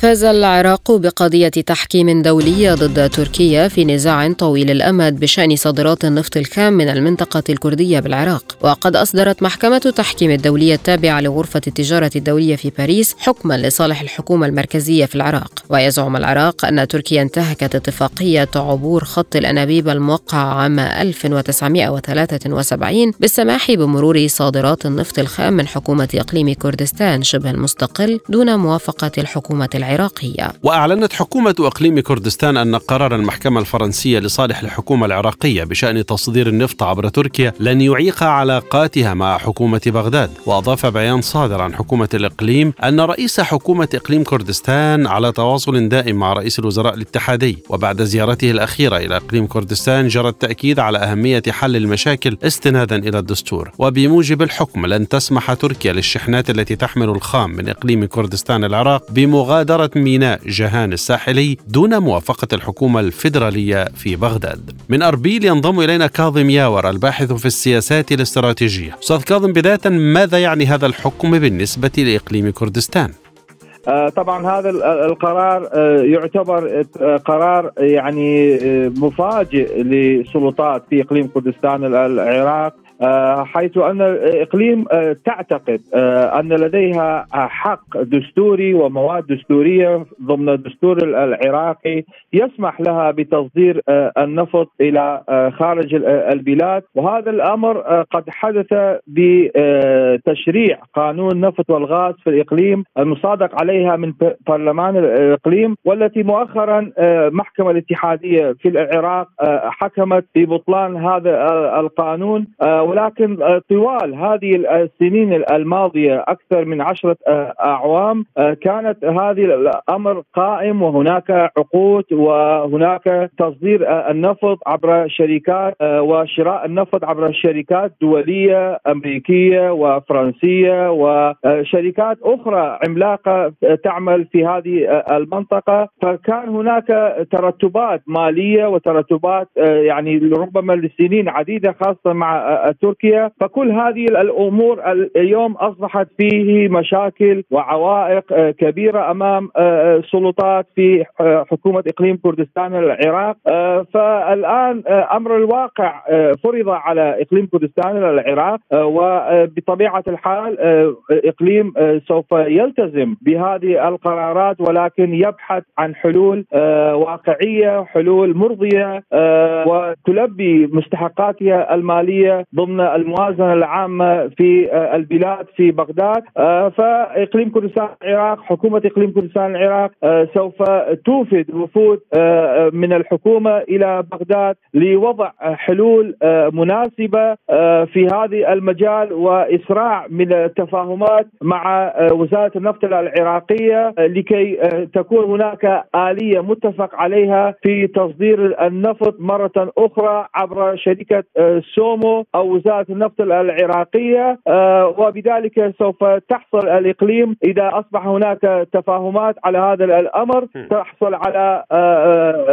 فاز العراق بقضية تحكيم دولية ضد تركيا في نزاع طويل الأمد بشأن صادرات النفط الخام من المنطقة الكردية بالعراق. وقد أصدرت محكمة تحكيم الدولية التابعة لغرفة التجارة الدولية في باريس حكما لصالح الحكومة المركزية في العراق. ويزعم العراق أن تركيا انتهكت اتفاقية عبور خط الأنابيب الموقع عام 1973 بالسماح بمرور صادرات النفط الخام من حكومة إقليم كردستان شبه المستقل دون موافقة الحكومة العراقية. العراقية. وأعلنت حكومة إقليم كردستان أن قرار المحكمة الفرنسية لصالح الحكومة العراقية بشأن تصدير النفط عبر تركيا لن يعيق علاقاتها مع حكومة بغداد. وأضاف بيان صادر عن حكومة الإقليم أن رئيس حكومة إقليم كردستان على تواصل دائم مع رئيس الوزراء الاتحادي. وبعد زيارته الأخيرة إلى إقليم كردستان جرى التأكيد على أهمية حل المشاكل استنادا إلى الدستور. وبموجب الحكم لن تسمح تركيا للشحنات التي تحمل الخام من إقليم كردستان العراق بمغادرة إدارة ميناء جهان الساحلي دون موافقة الحكومة الفيدرالية في بغداد. من أربيل ينضم إلينا كاظم ياور الباحث في السياسات الاستراتيجية. أستاذ كاظم بداية ماذا يعني هذا الحكم بالنسبة لإقليم كردستان؟ آه، طبعا هذا القرار آه، يعتبر آه، قرار يعني مفاجئ لسلطات في إقليم كردستان العراق. حيث أن الاقليم آه، تعتقد آه، أن لديها حق دستوري ومواد دستورية ضمن الدستور العراقي يسمح لها بتصدير النفط إلى خارج البلاد. وهذا الأمر قد حدث بتشريع قانون النفط والغاز في الإقليم المصادق عليها من برلمان الإقليم والتي مؤخرا محكمة الاتحادية في العراق حكمت ببطلان هذا القانون ولكن آه، طوال هذه السنين الماضية أكثر من عشرة آه، أعوام آه، كانت هذه الأمر قائم وهناك عقود وهناك تصدير النفط عبر شركات وشراء النفط عبر شركات دولية أمريكية وفرنسية وشركات أخرى عملاقة تعمل في هذه المنطقة. فكان هناك ترتبات مالية وترتبات يعني ربما لسنين عديدة خاصة مع تركيا فكل هذه الأمور اليوم أصبحت فيه مشاكل وعوائق آه، كبيرة أمام آه، السلطات في آه، حكومة إقليم كردستان العراق. فالآن أمر الواقع فرض على إقليم كردستان العراق وبطبيعة الحال إقليم سوف يلتزم بهذه القرارات ولكن يبحث عن حلول واقعية حلول مرضية وتلبي مستحقاتها المالية ضمن ضمن الموازنة العامة في البلاد في بغداد. فإقليم كردستان العراق حكومة إقليم كردستان العراق سوف توفد وفود من الحكومة إلى بغداد لوضع حلول مناسبة في هذه المجال وإسراع من التفاهمات مع وزارة النفط العراقية لكي تكون هناك آلية متفق عليها في تصدير النفط مرة أخرى عبر شركة سومو أو وزارة النفط العراقية وبذلك سوف تحصل الإقليم إذا أصبح هناك تفاهمات على هذا الأمر تحصل على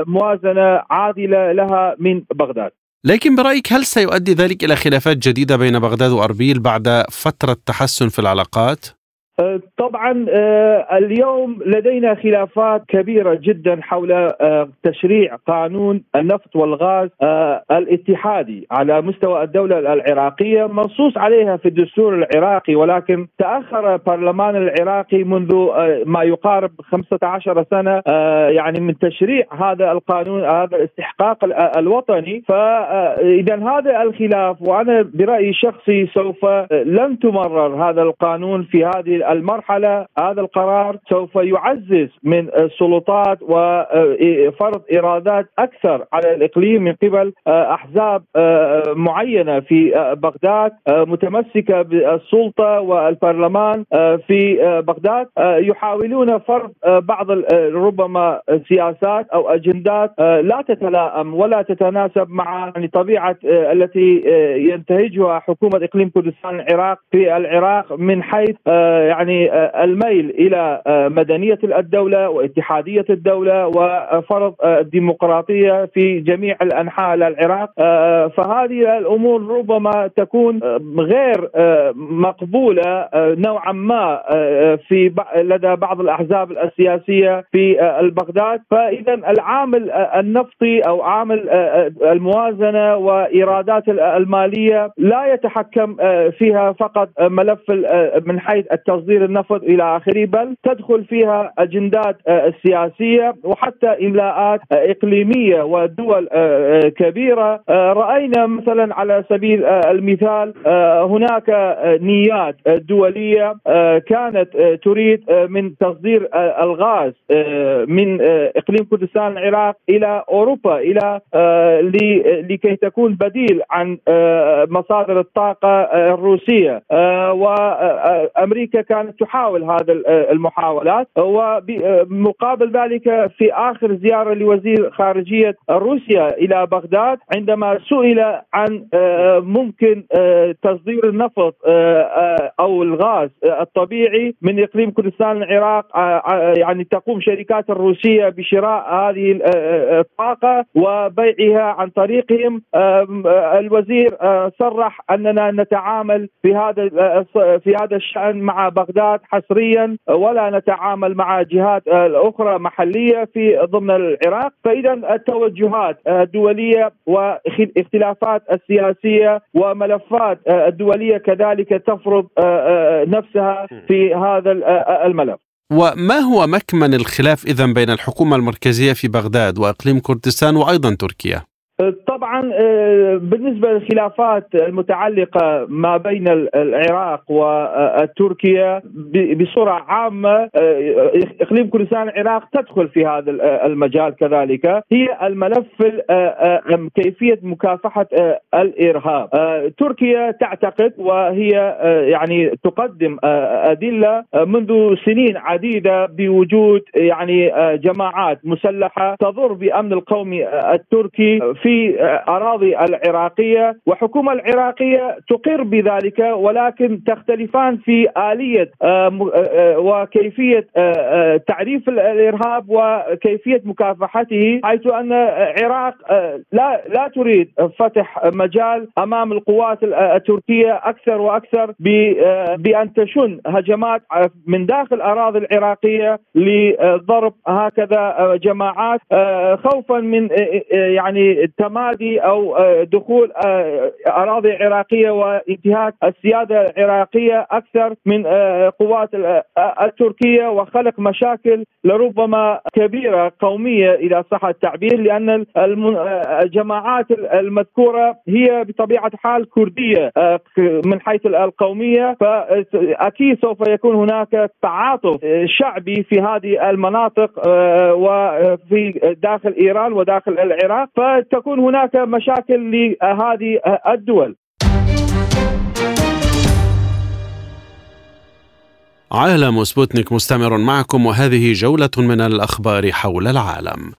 موازنة عادلة لها من بغداد. لكن برأيك هل سيؤدي ذلك إلى خلافات جديدة بين بغداد وأربيل بعد فترة تحسن في العلاقات؟ أه، طبعا أه، اليوم لدينا خلافات كبيرة جدا حول أه، تشريع قانون النفط والغاز الاتحادي على مستوى الدولة العراقية منصوص عليها في الدستور العراقي ولكن تأخر البرلمان العراقي منذ ما يقارب 15 سنة يعني من تشريع هذا القانون هذا الاستحقاق الوطني. فاذا هذا الخلاف وأنا برأيي الشخصي سوف لن تمرر هذا القانون في هذه المرحلة هذا القرار سوف يعزز من السلطات وفرض إيرادات أكثر على الإقليم من قبل أحزاب معينة في بغداد متمسكة بالسلطة والبرلمان في بغداد يحاولون فرض بعض ربما سياسات أو أجندات لا تتلائم ولا تتناسب مع يعني طبيعة التي ينتهجها حكومة إقليم كردستان العراق في العراق من حيث يعني آه، الميل إلى آه، مدنية الدولة واتحادية الدولة وفرض آه، الديمقراطية في جميع الأنحاء العراق. فهذه الأمور ربما تكون غير مقبولة نوعا ما في لدى بعض الأحزاب السياسية في البغداد. فإذا العامل النفطي أو عامل الموازنة وإيرادات المالية لا يتحكم فيها فقط ملف من حيث التصدير تصدير النفط إلى آخره بل تدخل فيها اجندات آه، سياسيه وحتى إملاءات آه، إقليمية ودول آه، كبيرة. رأينا مثلا على سبيل المثال هناك نيات دولية كانت تريد من تصدير الغاز من إقليم كردستان العراق إلى أوروبا إلى لكي تكون بديل عن مصادر الطاقة الروسية. وامريكا كانت تحاول هذا المحاولات. ومقابل ذلك في آخر زيارة لوزير خارجية روسيا إلى بغداد عندما سئل عن آه، ممكن آه، تصدير النفط آه، أو الغاز الطبيعي من إقليم كردستان العراق يعني تقوم شركات الروسية بشراء هذه الطاقة وبيعها عن طريقهم. الوزير صرح أننا نتعامل في هذا في هذا الشأن مع بغداد. حصريا ولا نتعامل مع جهات أخرى محلية في ضمن العراق فاذا التوجهات الدولية واختلافات السياسية وملفات الدولية كذلك تفرض نفسها في هذا الملف وما هو مكمن الخلاف اذا بين الحكومة المركزية في بغداد وإقليم كردستان وأيضا تركيا؟ طبعا آه، بالنسبة للخلافات المتعلقة ما بين العراق وتركيا بصورة عامة آه، إقليم كردستان العراق تدخل في هذا المجال كذلك. هي الملف آه، كيفية مكافحة الإرهاب. تركيا تعتقد وهي يعني تقدم أدلة منذ سنين عديدة بوجود يعني جماعات مسلحة تضر بأمن القومي التركي في في أراضي العراقية والحكومة العراقية تقر بذلك ولكن تختلفان في آلية آه، آه، وكيفية آه، تعريف الإرهاب وكيفية مكافحته حيث أن العراق لا لا تريد فتح مجال أمام القوات التركية أكثر وأكثر بأن تشن هجمات من داخل الاراضي العراقية لضرب هكذا جماعات خوفا من يعني تمادي أو دخول أراضي عراقية وانتهاك السيادة العراقية أكثر من قوات التركية وخلق مشاكل لربما كبيرة قومية اذا صح التعبير لأن الجماعات المذكورة هي بطبيعة حال كردية من حيث القومية. فأكيد سوف يكون هناك تعاطف شعبي في هذه المناطق وفي داخل إيران وداخل العراق. فتكون هناك مشاكل لهذه الدول عالم سبوتنيك مستمر معكم وهذه جولة من الأخبار حول العالم.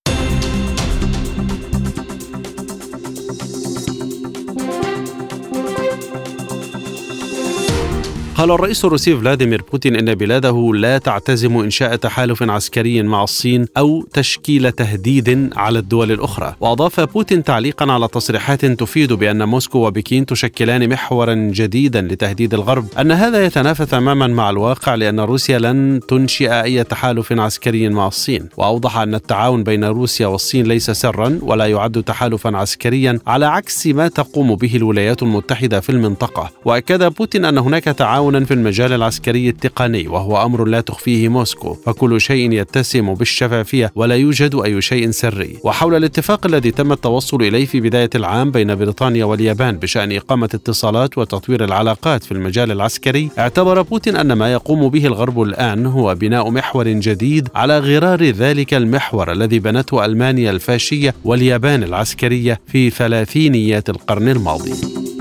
قال الرئيس الروسي فلاديمير بوتين إن بلاده لا تعتزم إنشاء تحالف عسكري مع الصين أو تشكيل تهديد على الدول الأخرى. وأضاف بوتين تعليقا على تصريحات تفيد بأن موسكو وبكين تشكلان محورا جديدا لتهديد الغرب. أن هذا يتنافى تماما مع الواقع لأن روسيا لن تنشئ أي تحالف عسكري مع الصين. وأوضح أن التعاون بين روسيا والصين ليس سرا ولا يعد تحالفا عسكريا على عكس ما تقوم به الولايات المتحدة في المنطقة. وأكد بوتين أن هناك تعاون تعاونا في المجال العسكري التقني وهو أمر لا تخفيه موسكو فكل شيء يتسم بالشفافية ولا يوجد أي شيء سري. وحول الاتفاق الذي تم التوصل إليه في بداية العام بين بريطانيا واليابان بشأن إقامة اتصالات وتطوير العلاقات في المجال العسكري اعتبر بوتين أن ما يقوم به الغرب الآن هو بناء محور جديد على غرار ذلك المحور الذي بنته ألمانيا الفاشية واليابان العسكرية في ثلاثينيات القرن الماضي.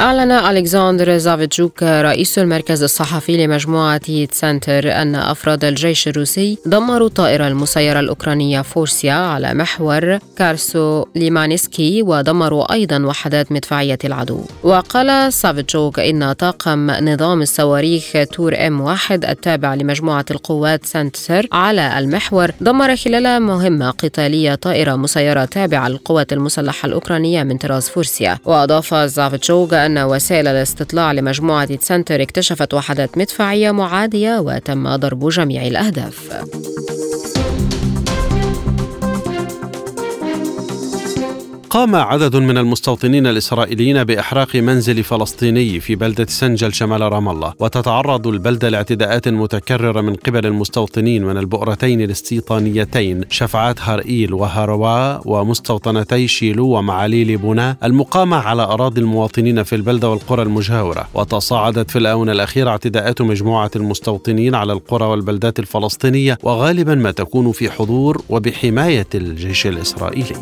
أعلن ألكسندر زافيتشوك رئيس المركز الصحفي لمجموعة سنتر أن أفراد الجيش الروسي دمروا الطائرة المسيرة الأوكرانية فوريا على محور كراسنو ليمانسكي ودمروا أيضا وحدات مدفعية العدو. وقال سافيتشوك إن طاقم نظام الصواريخ تور إم واحد التابع لمجموعة القوات سنتر على المحور دمر خلال مهمة قتالية طائرة مسيرة تابعة للقوات المسلحة الأوكرانية من طراز فوريا. وأضاف زافيتشوك أن وسائل الاستطلاع لمجموعة سنتر اكتشفت وحدات مدفعية معادية وتم ضرب جميع الأهداف. قام عدد من المستوطنين الإسرائيليين بإحراق منزل فلسطيني في بلدة سنجل شمال رام الله وتتعرض البلدة لاعتداءات متكررة من قبل المستوطنين من البؤرتين الاستيطانيتين شفعات هارئيل وهاروا ومستوطنتي شيلو ومعاليل بونا المقامة على أراضي المواطنين في البلدة والقرى المجاورة. وتصاعدت في الآونة الأخيرة اعتداءات مجموعة المستوطنين على القرى والبلدات الفلسطينية وغالبا ما تكون في حضور وبحماية الجيش الإسرائيلي.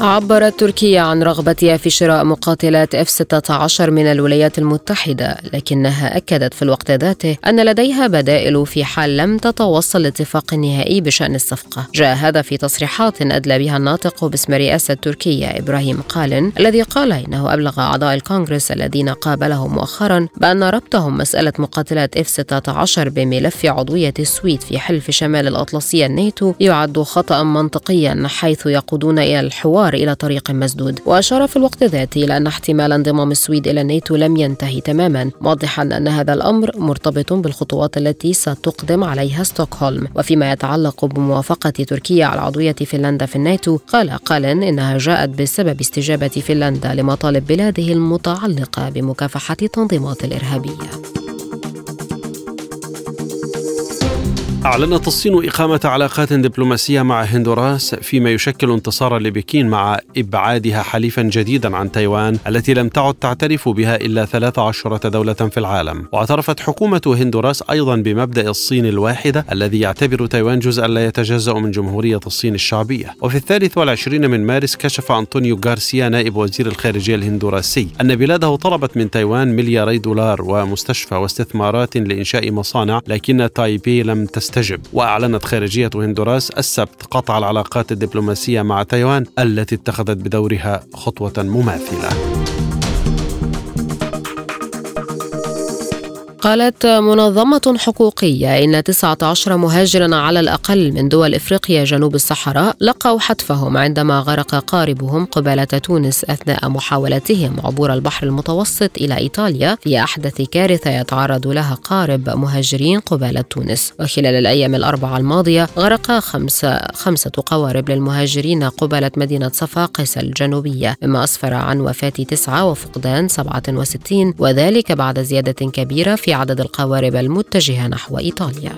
عبرت تركيا عن رغبتها في شراء مقاتلات اف 16 من الولايات المتحدة لكنها أكدت في الوقت ذاته أن لديها بدائل في حال لم تتوصل لاتفاق نهائي بشأن الصفقة. جاء هذا في تصريحات أدلى بها الناطق باسم رئاسة تركيا إبراهيم قالن الذي قال إنه أبلغ أعضاء الكونغرس الذين قابلهم مؤخرا بأن ربطهم مسألة مقاتلات اف 16 بملف عضوية السويد في حلف شمال الاطلسي الناتو يعد خطأ منطقيا حيث يقودون إلى الحوار إلى طريق مسدود. وأشار في الوقت ذاته إلى أن احتمال انضمام السويد إلى الناتو لم ينتهي تماما موضحا أن هذا الأمر مرتبط بالخطوات التي ستقدم عليها ستوكهولم. وفيما يتعلق بموافقة تركيا على عضوية فنلندا في الناتو قال قالن إنها جاءت بسبب استجابة فنلندا لمطالب بلاده المتعلقة بمكافحة التنظيمات الإرهابية. أعلنت الصين إقامة علاقات دبلوماسية مع هندوراس فيما يشكل انتصارا لبكين مع إبعادها حليفا جديدا عن تايوان التي لم تعد تعترف بها إلا 13 دولة في العالم. واعترفت حكومة هندوراس أيضا بمبدأ الصين الواحدة الذي يعتبر تايوان جزءا لا يتجزأ من جمهورية الصين الشعبية. وفي الثالث والعشرين من مارس كشف أنطونيو غارسيا نائب وزير الخارجية الهندوراسي أن بلاده طلبت من تايوان ملياري دولار ومستشفى واستثمارات لإنشاء مصانع لكن تايبي لم تست تستجب وأعلنت خارجية هندوراس السبت قطع العلاقات الدبلوماسية مع تايوان التي اتخذت بدورها خطوة مماثلة. قالت منظمة حقوقية إن 19 مهاجرا على الأقل من دول إفريقيا جنوب الصحراء لقوا حتفهم عندما غرق قاربهم قبالة تونس أثناء محاولتهم عبور البحر المتوسط إلى إيطاليا في أحدث كارثة يتعرض لها قارب مهاجرين قبالة تونس. وخلال الأيام الأربعة الماضية غرق خمسة, خمسة قوارب للمهاجرين قبالة مدينة صفاقس الجنوبية مما أسفر عن وفاة تسعة وفقدان 67 وذلك بعد زيادة كبيرة في عدد القوارب المتجهة نحو إيطاليا.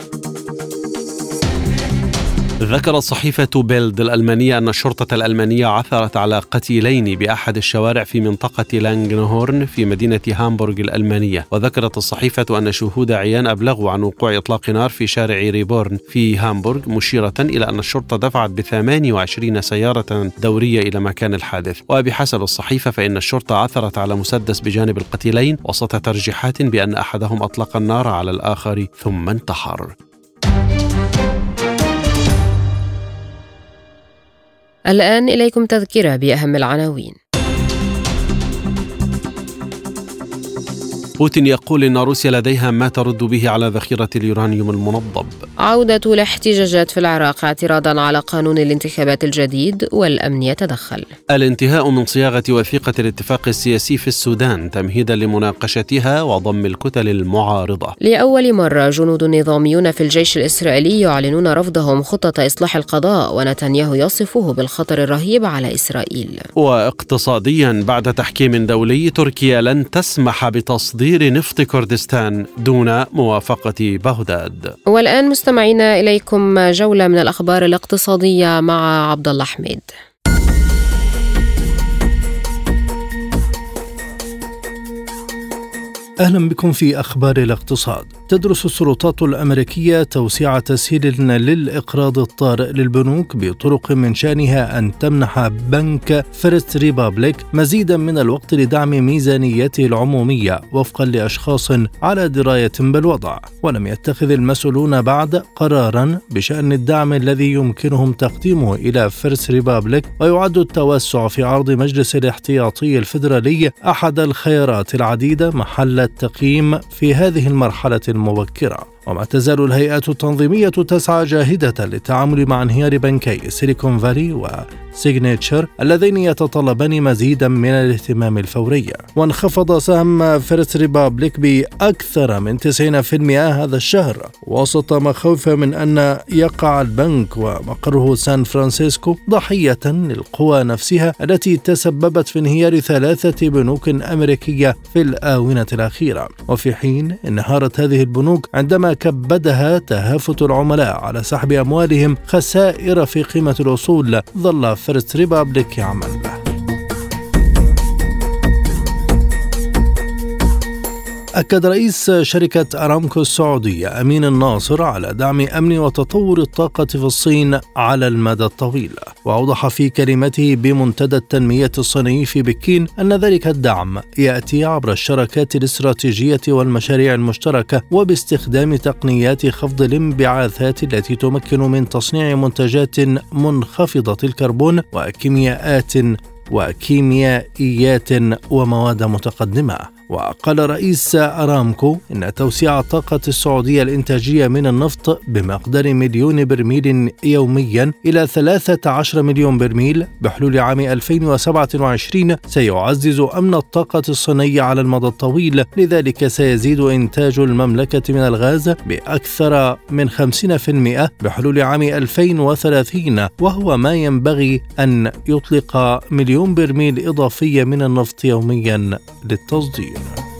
ذكرت صحيفة بيلد الألمانية أن الشرطة الألمانية عثرت على قتيلين بأحد الشوارع في منطقة لانغنهورن في مدينة هامبورغ الألمانية. وذكرت الصحيفة أن شهود عيان أبلغوا عن وقوع إطلاق نار في شارع ريبورن في هامبورغ مشيرة إلى أن الشرطة دفعت ب 28 سيارة دورية إلى مكان الحادث. وبحسب الصحيفة فإن الشرطة عثرت على مسدس بجانب القتيلين وسط ترجيحات بأن أحدهم أطلق النار على الآخر ثم انتحر. الآن إليكم تذكرة بأهم العناوين. بوتين يقول إن روسيا لديها ما ترد به على ذخيرة اليورانيوم المنضب عودة الاحتجاجات في العراق اعتراضا على قانون الانتخابات الجديد والأمن يتدخل. الانتهاء من صياغة وثيقة الاتفاق السياسي في السودان تمهيدا لمناقشتها وضم الكتل المعارضة. لأول مرة جنود نظاميون في الجيش الإسرائيلي يعلنون رفضهم خطة إصلاح القضاء ونتنياهو يصفه بالخطر الرهيب على إسرائيل. واقتصاديا بعد تحكيم دولي تركيا لن تسمح بتصدير تصدير نفط كردستان دون موافقة بغداد والآن مستمعينا إليكم جولة من الأخبار الاقتصادية مع عبد الله حميد أهلا بكم في أخبار الاقتصاد. تدرس السلطات الأمريكية توسيع تسهيل للإقراض الطارئ للبنوك بطرق من شأنها أن تمنح بنك فيرست ريبابليك مزيدا من الوقت لدعم ميزانيته العمومية وفقا لأشخاص على دراية بالوضع، ولم يتخذ المسؤولون بعد قرارا بشأن الدعم الذي يمكنهم تقديمه إلى فيرست ريبابليك ويعد التوسع في عرض مجلس الاحتياطي الفيدرالي أحد الخيارات العديدة محل التقييم في هذه المرحلة المبكرة وما تزال الهيئات التنظيمية تسعى جاهدة للتعامل مع انهيار بنكي سيليكون فالي وسيجنيتشر اللذين يتطلبان مزيدا من الاهتمام الفوري. وانخفض سهم فيرست ريبابليك بأكثر من 90% هذا الشهر. وسط مخاوف من أن يقع البنك ومقره سان فرانسيسكو ضحية للقوى نفسها التي تسببت في انهيار ثلاثة بنوك أمريكية في الآونة الأخيرة. وفي حين انهارت هذه البنوك عندما كبدها تهافت العملاء على سحب أموالهم خسائر في قيمة الأصول ظل فيرست ريبابليك يعمل. به أكد رئيس شركة أرامكو السعودية أمين الناصر على دعم أمن وتطور الطاقة في الصين على المدى الطويل. وأوضح في كلمته بمنتدى التنمية الصيني في بكين أن ذلك الدعم يأتي عبر الشراكات الاستراتيجية والمشاريع المشتركة وباستخدام تقنيات خفض الانبعاثات التي تمكن من تصنيع منتجات منخفضة الكربون وكيمياءات وكيميائيات ومواد متقدمة. وقال رئيس أرامكو إن توسيع الطاقة السعودية الإنتاجية من النفط بمقدار مليون برميل يوميا إلى 13 مليون برميل بحلول عام 2027 سيعزز أمن الطاقة الصينية على المدى الطويل. لذلك سيزيد إنتاج المملكة من الغاز بأكثر من 50% بحلول عام 2030 وهو ما ينبغي أن يطلق مليون برميل إضافية من النفط يوميا للتصدير. dinner.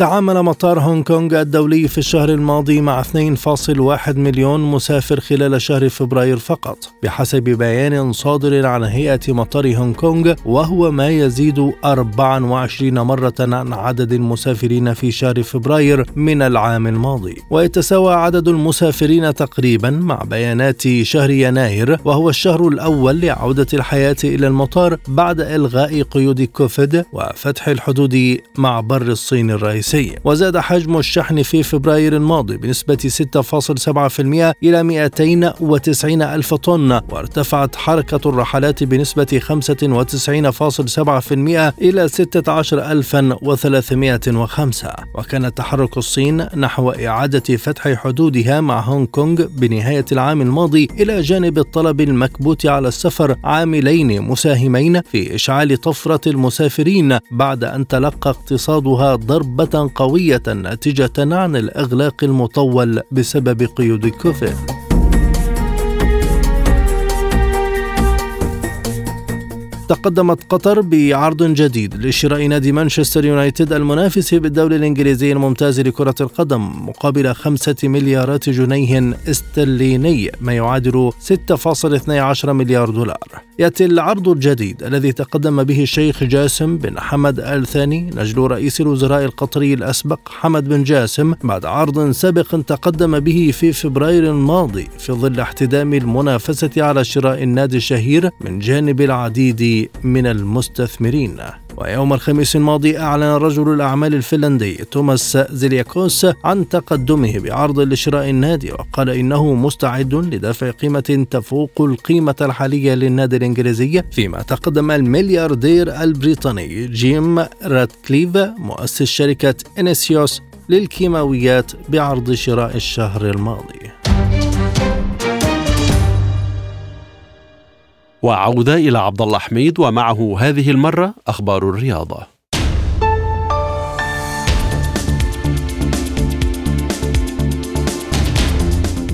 تعامل مطار هونغ كونغ الدولي في الشهر الماضي مع 2.1 مليون مسافر خلال شهر فبراير فقط بحسب بيان صادر عن هيئة مطار هونغ كونغ وهو ما يزيد 24 مرة عن عدد المسافرين في شهر فبراير من العام الماضي. ويتساوى عدد المسافرين تقريبا مع بيانات شهر يناير وهو الشهر الأول لعودة الحياة إلى المطار بعد إلغاء قيود كوفيد وفتح الحدود مع بر الصين الرئيسي. الرئيسي وزاد حجم الشحن في فبراير الماضي بنسبة 6.7% إلى 290 ألف طن وارتفعت حركة الرحلات بنسبة 95.7% إلى 16305 وكان تحرك الصين نحو إعادة فتح حدودها مع هونغ كونغ بنهاية العام الماضي إلى جانب الطلب المكبوت على السفر عاملين مساهمين في إشعال طفرة المسافرين بعد أن تلقى اقتصادها ضربة قوية ناتجة عن الإغلاق المطول بسبب قيود كوفيد تقدمت قطر بعرض جديد لشراء نادي مانشستر يونايتد المنافس بالدوري الإنجليزي الممتاز لكرة القدم مقابل خمسة مليارات جنيه استرليني ما يعادل 6.12 مليار دولار. يأتي العرض الجديد الذي تقدم به الشيخ جاسم بن حمد ال ثاني نجل رئيس الوزراء القطري الأسبق حمد بن جاسم بعد عرض سابق تقدم به في فبراير الماضي في ظل احتدام المنافسة على شراء النادي الشهير من جانب العديد من المستثمرين. ويوم الخميس الماضي أعلن رجل الأعمال الفنلندي توماس زيلياكوس عن تقدمه بعرض لشراء النادي وقال إنه مستعد لدفع قيمة تفوق القيمة الحالية للنادي الإنجليزي فيما تقدم الملياردير البريطاني جيم راتكليف مؤسس شركة إنيسيوس للكيماويات بعرض شراء الشهر الماضي. وعودة إلى عبد الله حميد ومعه هذه المرة أخبار الرياضة.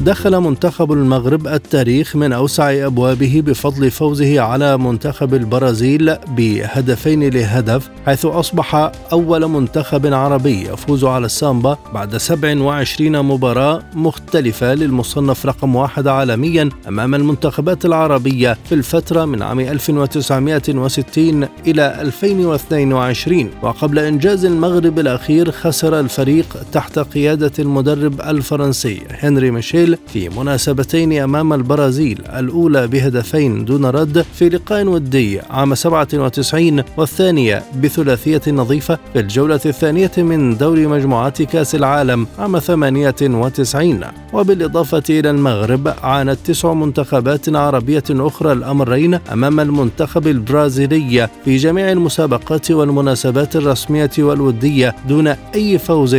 دخل منتخب المغرب التاريخ من أوسع أبوابه بفضل فوزه على منتخب البرازيل بهدفين لهدف حيث أصبح أول منتخب عربي يفوز على السامبا بعد 27 مباراة مختلفة للمصنف رقم واحد عالميا أمام المنتخبات العربية في الفترة من عام 1960 إلى 2022 وقبل إنجاز المغرب الأخير خسر الفريق تحت قيادة المدرب الفرنسي هنري ميشيل في مناسبتين أمام البرازيل الأولى بهدفين دون رد في لقاء ودي عام 97 والثانية بثلاثية نظيفة في الجولة الثانية من دوري مجموعات كأس العالم عام 98 وبالإضافة إلى المغرب عانت تسع منتخبات عربية أخرى الأمرين أمام المنتخب البرازيلي في جميع المسابقات والمناسبات الرسمية والودية دون أي فوز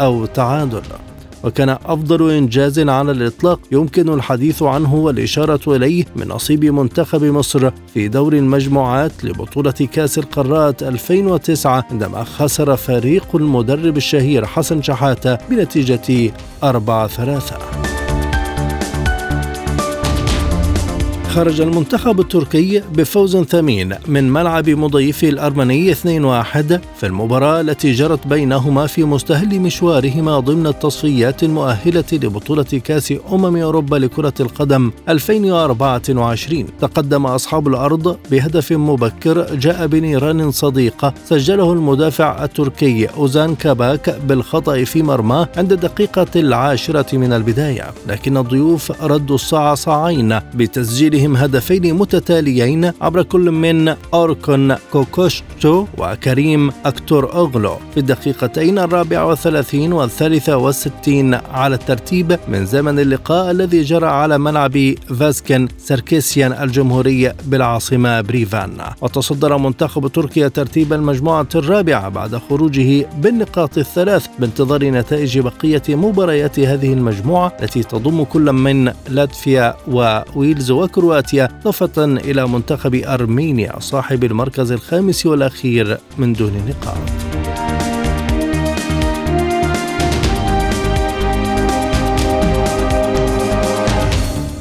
أو تعادل. وكان أفضل إنجاز على الإطلاق يمكن الحديث عنه والإشارة إليه من نصيب منتخب مصر في دور المجموعات لبطولة كأس القارات 2009 عندما خسر فريق المدرب الشهير حسن شحاتة بنتيجة 4 3 خرج المنتخب التركي بفوز ثمين من ملعب مضيفه الأرمني 2-1 في المباراة التي جرت بينهما في مستهل مشوارهما ضمن التصفيات المؤهلة لبطولة كأس أمم أوروبا لكرة القدم 2024 تقدم أصحاب الأرض بهدف مبكر جاء بنيران صديقة سجله المدافع التركي أوزان كاباك بالخطأ في مرماه عند الدقيقة العاشرة من البداية. لكن الضيوف ردوا الصاع صاعين بتسجيلهم هدفين متتاليين عبر كل من أوركون كوكتشو وكريم أكتورك أوغلو في الدقيقتين الرابعة والثلاثين والثالثة والستين على الترتيب من زمن اللقاء الذي جرى على ملعب فاسكن سركيسيان الجمهوري بالعاصمة بريفان. وتصدر منتخب تركيا ترتيب المجموعة الرابعة بعد خروجه بالنقاط الثلاث بانتظار نتائج بقية مباريات هذه المجموعة التي تضم كل من لاتفيا وويلز وكرواتيا كرواتيا إضافة إلى منتخب أرمينيا صاحب المركز الخامس والأخير من دون نقاط.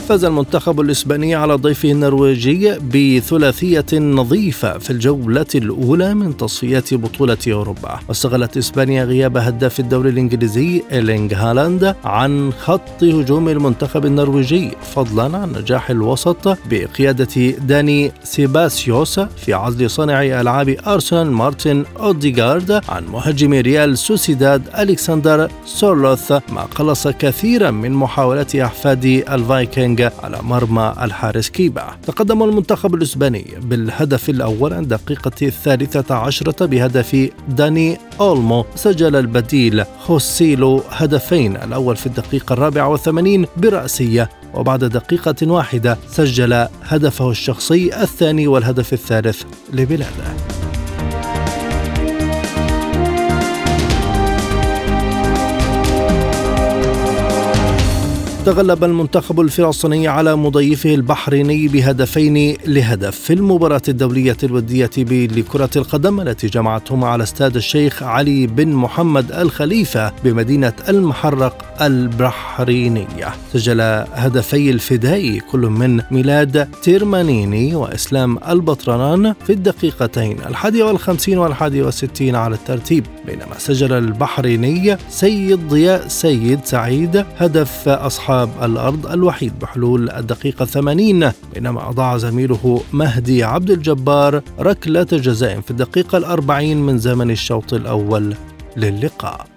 فاز المنتخب الإسباني على ضيفه النرويجي بثلاثية نظيفة في الجولة الأولى من تصفيات بطولة أوروبا. واستغلت إسبانيا غياب هداف الدوري الإنجليزي إيرلينغ هالاند عن خط هجوم المنتخب النرويجي فضلا عن نجاح الوسط بقيادة داني سيبايوس في عزل صانع ألعاب أرسنال مارتن أوديغارد عن مهاجم ريال سوسيداد ألكسندر سورلوث ما قلص كثيرا من محاولات أحفاد الفايكنج. على مرمى الحارس كيبا. تقدم المنتخب الإسباني بالهدف الأول عند الدقيقة الثالثة عشرة بهدف داني أولمو. سجل البديل خوسيلو هدفين الأول في الدقيقة الرابعة والثمانين برأسية وبعد دقيقة واحدة سجل هدفه الشخصي الثاني والهدف الثالث لبلاده. تغلب المنتخب الفلسطيني على مضيفه البحريني بهدفين لهدف. في المباراة الدولية الودية لكرة القدم التي جمعتهما على استاد الشيخ علي بن محمد الخليفة بمدينة المحرق البحرينية. سجل هدفي الفدائي كل من ميلاد تيرمانيني وإسلام البطران في الدقيقتين الحادية والخمسين والحادية والستين على الترتيب. بينما سجل البحريني سيد ضياء سيد سعيد هدف أصحاب الأرض الوحيد بحلول الدقيقة 80 بينما أضاع زميله مهدي عبد الجبار ركلة جزاء في الدقيقة الأربعين من زمن الشوط الأول للقاء.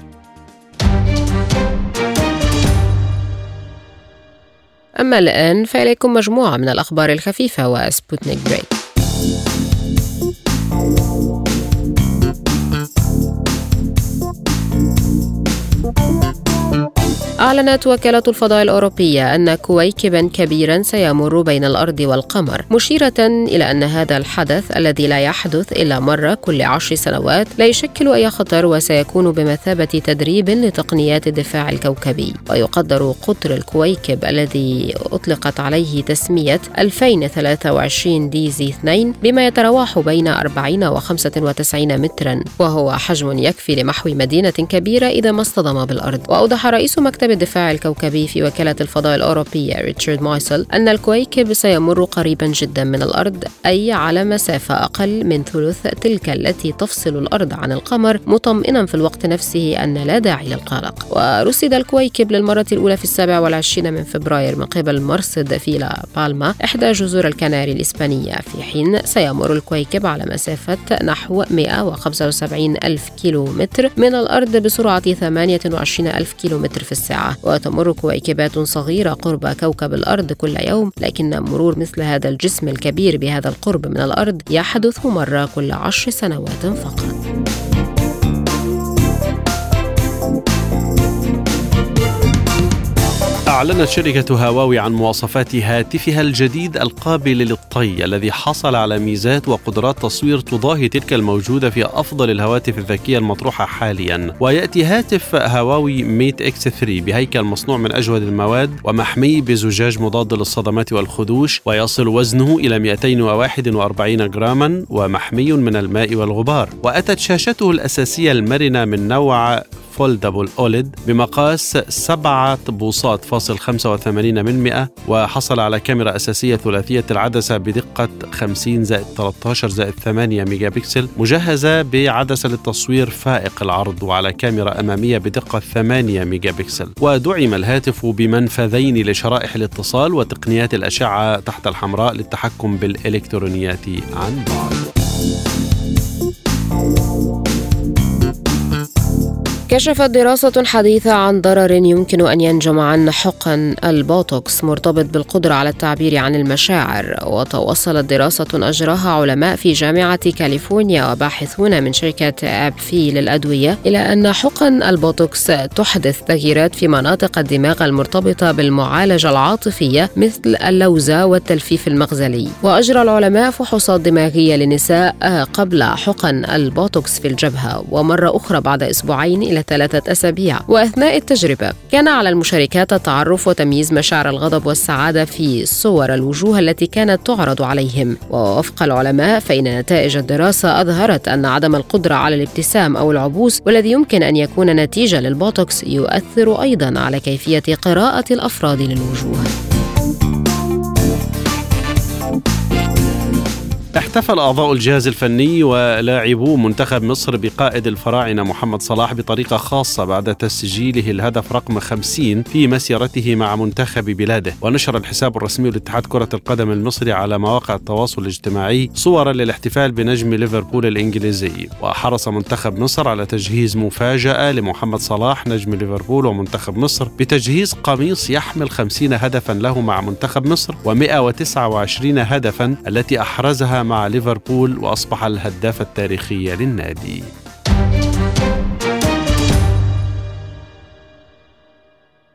أما الآن فإليكم مجموعة من الأخبار الخفيفة وسبوتنيك break. أعلنت وكالة الفضاء الأوروبية أن كويكبا كبيرا سيمر بين الأرض والقمر مشيرة إلى أن هذا الحدث الذي لا يحدث إلا مرة كل عشر سنوات لا يشكل أي خطر وسيكون بمثابة تدريب لتقنيات الدفاع الكوكبي. ويقدر قطر الكويكب الذي أطلقت عليه تسمية 2023 DZ 2 بما يتراوح بين 40 و 95 مترا وهو حجم يكفي لمحو مدينة كبيرة إذا ما اصطدم بالأرض. وأوضح رئيس مكتب الدفاع الكوكبي في وكالة الفضاء الأوروبية ريتشارد مايسل أن الكويكب سيمر قريبا جدا من الأرض أي على مسافة أقل من ثلث تلك التي تفصل الأرض عن القمر مطمئنا في الوقت نفسه أن لا داعي للقلق. ورصد الكويكب للمرة الأولى في السابع والعشرين من فبراير من قبل مرصد في لا بالما إحدى جزر الكناري الإسبانية. في حين سيمر الكويكب على مسافة نحو 175 ألف كيلو متر من الأرض بسرعة 28 ألف كيلو متر في الساعة. وتمر كويكبات صغيرة قرب كوكب الأرض كل يوم لكن مرور مثل هذا الجسم الكبير بهذا القرب من الأرض يحدث مرة كل عشر سنوات فقط. أعلنت شركة هواوي عن مواصفات هاتفها الجديد القابل للطي الذي حصل على ميزات وقدرات تصوير تضاهي تلك الموجودة في أفضل الهواتف الذكية المطروحة حاليا. ويأتي هاتف هواوي ميت إكس 3 بهيكل مصنوع من أجود المواد ومحمي بزجاج مضاد للصدمات والخدوش ويصل وزنه إلى 241 جراما ومحمي من الماء والغبار. وأتت شاشته الأساسية المرنة من نوع foldable OLED بمقاس 7 بوصات فاصل 85 من 100 وحصل على كاميرا أساسية ثلاثية العدسة بدقة 50 زائد 13 زائد 8 ميجا بكسل مجهزة بعدسة للتصوير فائق العرض وعلى كاميرا أمامية بدقة 8 ميجا بكسل ودعم الهاتف بمنفذين لشرائح الاتصال وتقنيات الأشعة تحت الحمراء للتحكم بالإلكترونيات عن بعد. كشفت دراسة حديثة عن ضرر يمكن أن ينجم عن حقن البوتوكس مرتبط بالقدرة على التعبير عن المشاعر وتوصلت دراسة أجراها علماء في جامعة كاليفورنيا وباحثون من شركة أبفي للأدوية إلى أن حقن البوتوكس تحدث تغييرات في مناطق الدماغ المرتبطة بالمعالجة العاطفية مثل اللوزة والتلفيف المغزلي. وأجرى العلماء فحوصات دماغية لنساء قبل حقن البوتوكس في الجبهة ومرة أخرى بعد أسبوعين إلى ثلاثة أسابيع. وأثناء التجربة كان على المشاركات التعرف وتمييز مشاعر الغضب والسعادة في صور الوجوه التي كانت تعرض عليهم. ووفق العلماء فإن نتائج الدراسة أظهرت أن عدم القدرة على الابتسام أو العبوس والذي يمكن أن يكون نتيجة للبوتوكس يؤثر أيضا على كيفية قراءة الأفراد للوجوه. احتفل أعضاء الجهاز الفني ولاعبو منتخب مصر بقائد الفراعنة محمد صلاح بطريقة خاصة بعد تسجيله الهدف رقم 50 في مسيرته مع منتخب بلاده. ونشر الحساب الرسمي لاتحاد كرة القدم المصري على مواقع التواصل الاجتماعي صورا للاحتفال بنجم ليفربول الإنجليزي. وحرص منتخب مصر على تجهيز مفاجأة لمحمد صلاح نجم ليفربول ومنتخب مصر بتجهيز قميص يحمل 50 هدفا له مع منتخب مصر و129 هدفا التي أحرزها مع ليفربول وأصبح الهداف التاريخي للنادي.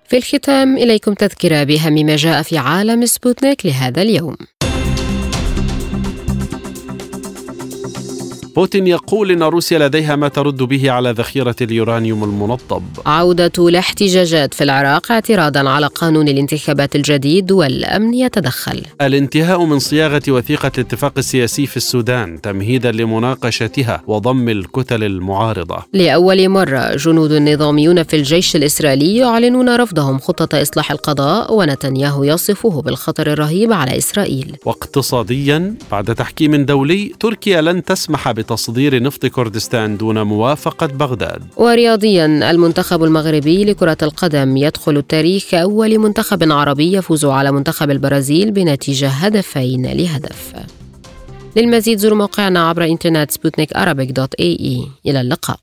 في الختام إليكم تذكرة بأهم ما جاء في عالم سبوتنيك لهذا اليوم. بوتين يقول إن روسيا لديها ما ترد به على ذخيرة اليورانيوم المنطب. عودة الاحتجاجات في العراق اعتراضا على قانون الانتخابات الجديد والأمن يتدخل. الانتهاء من صياغة وثيقة الاتفاق السياسي في السودان تمهيدا لمناقشتها وضم الكتل المعارضة. لأول مرة جنود نظاميون في الجيش الإسرائيلي يعلنون رفضهم خطة إصلاح القضاء ونتنياهو يصفه بالخطر الرهيب على إسرائيل. واقتصاديا بعد تحكيم دولي تركيا لن تسمح بتصدير نفط كردستان دون موافقة بغداد. ورياضيا المنتخب المغربي لكرة القدم يدخل التاريخ كأول منتخب عربي يفوز على منتخب البرازيل بنتيجة هدفين لهدف. للمزيد زوروا موقعنا عبر إنترنت سبوتنيك إلى اللقاء.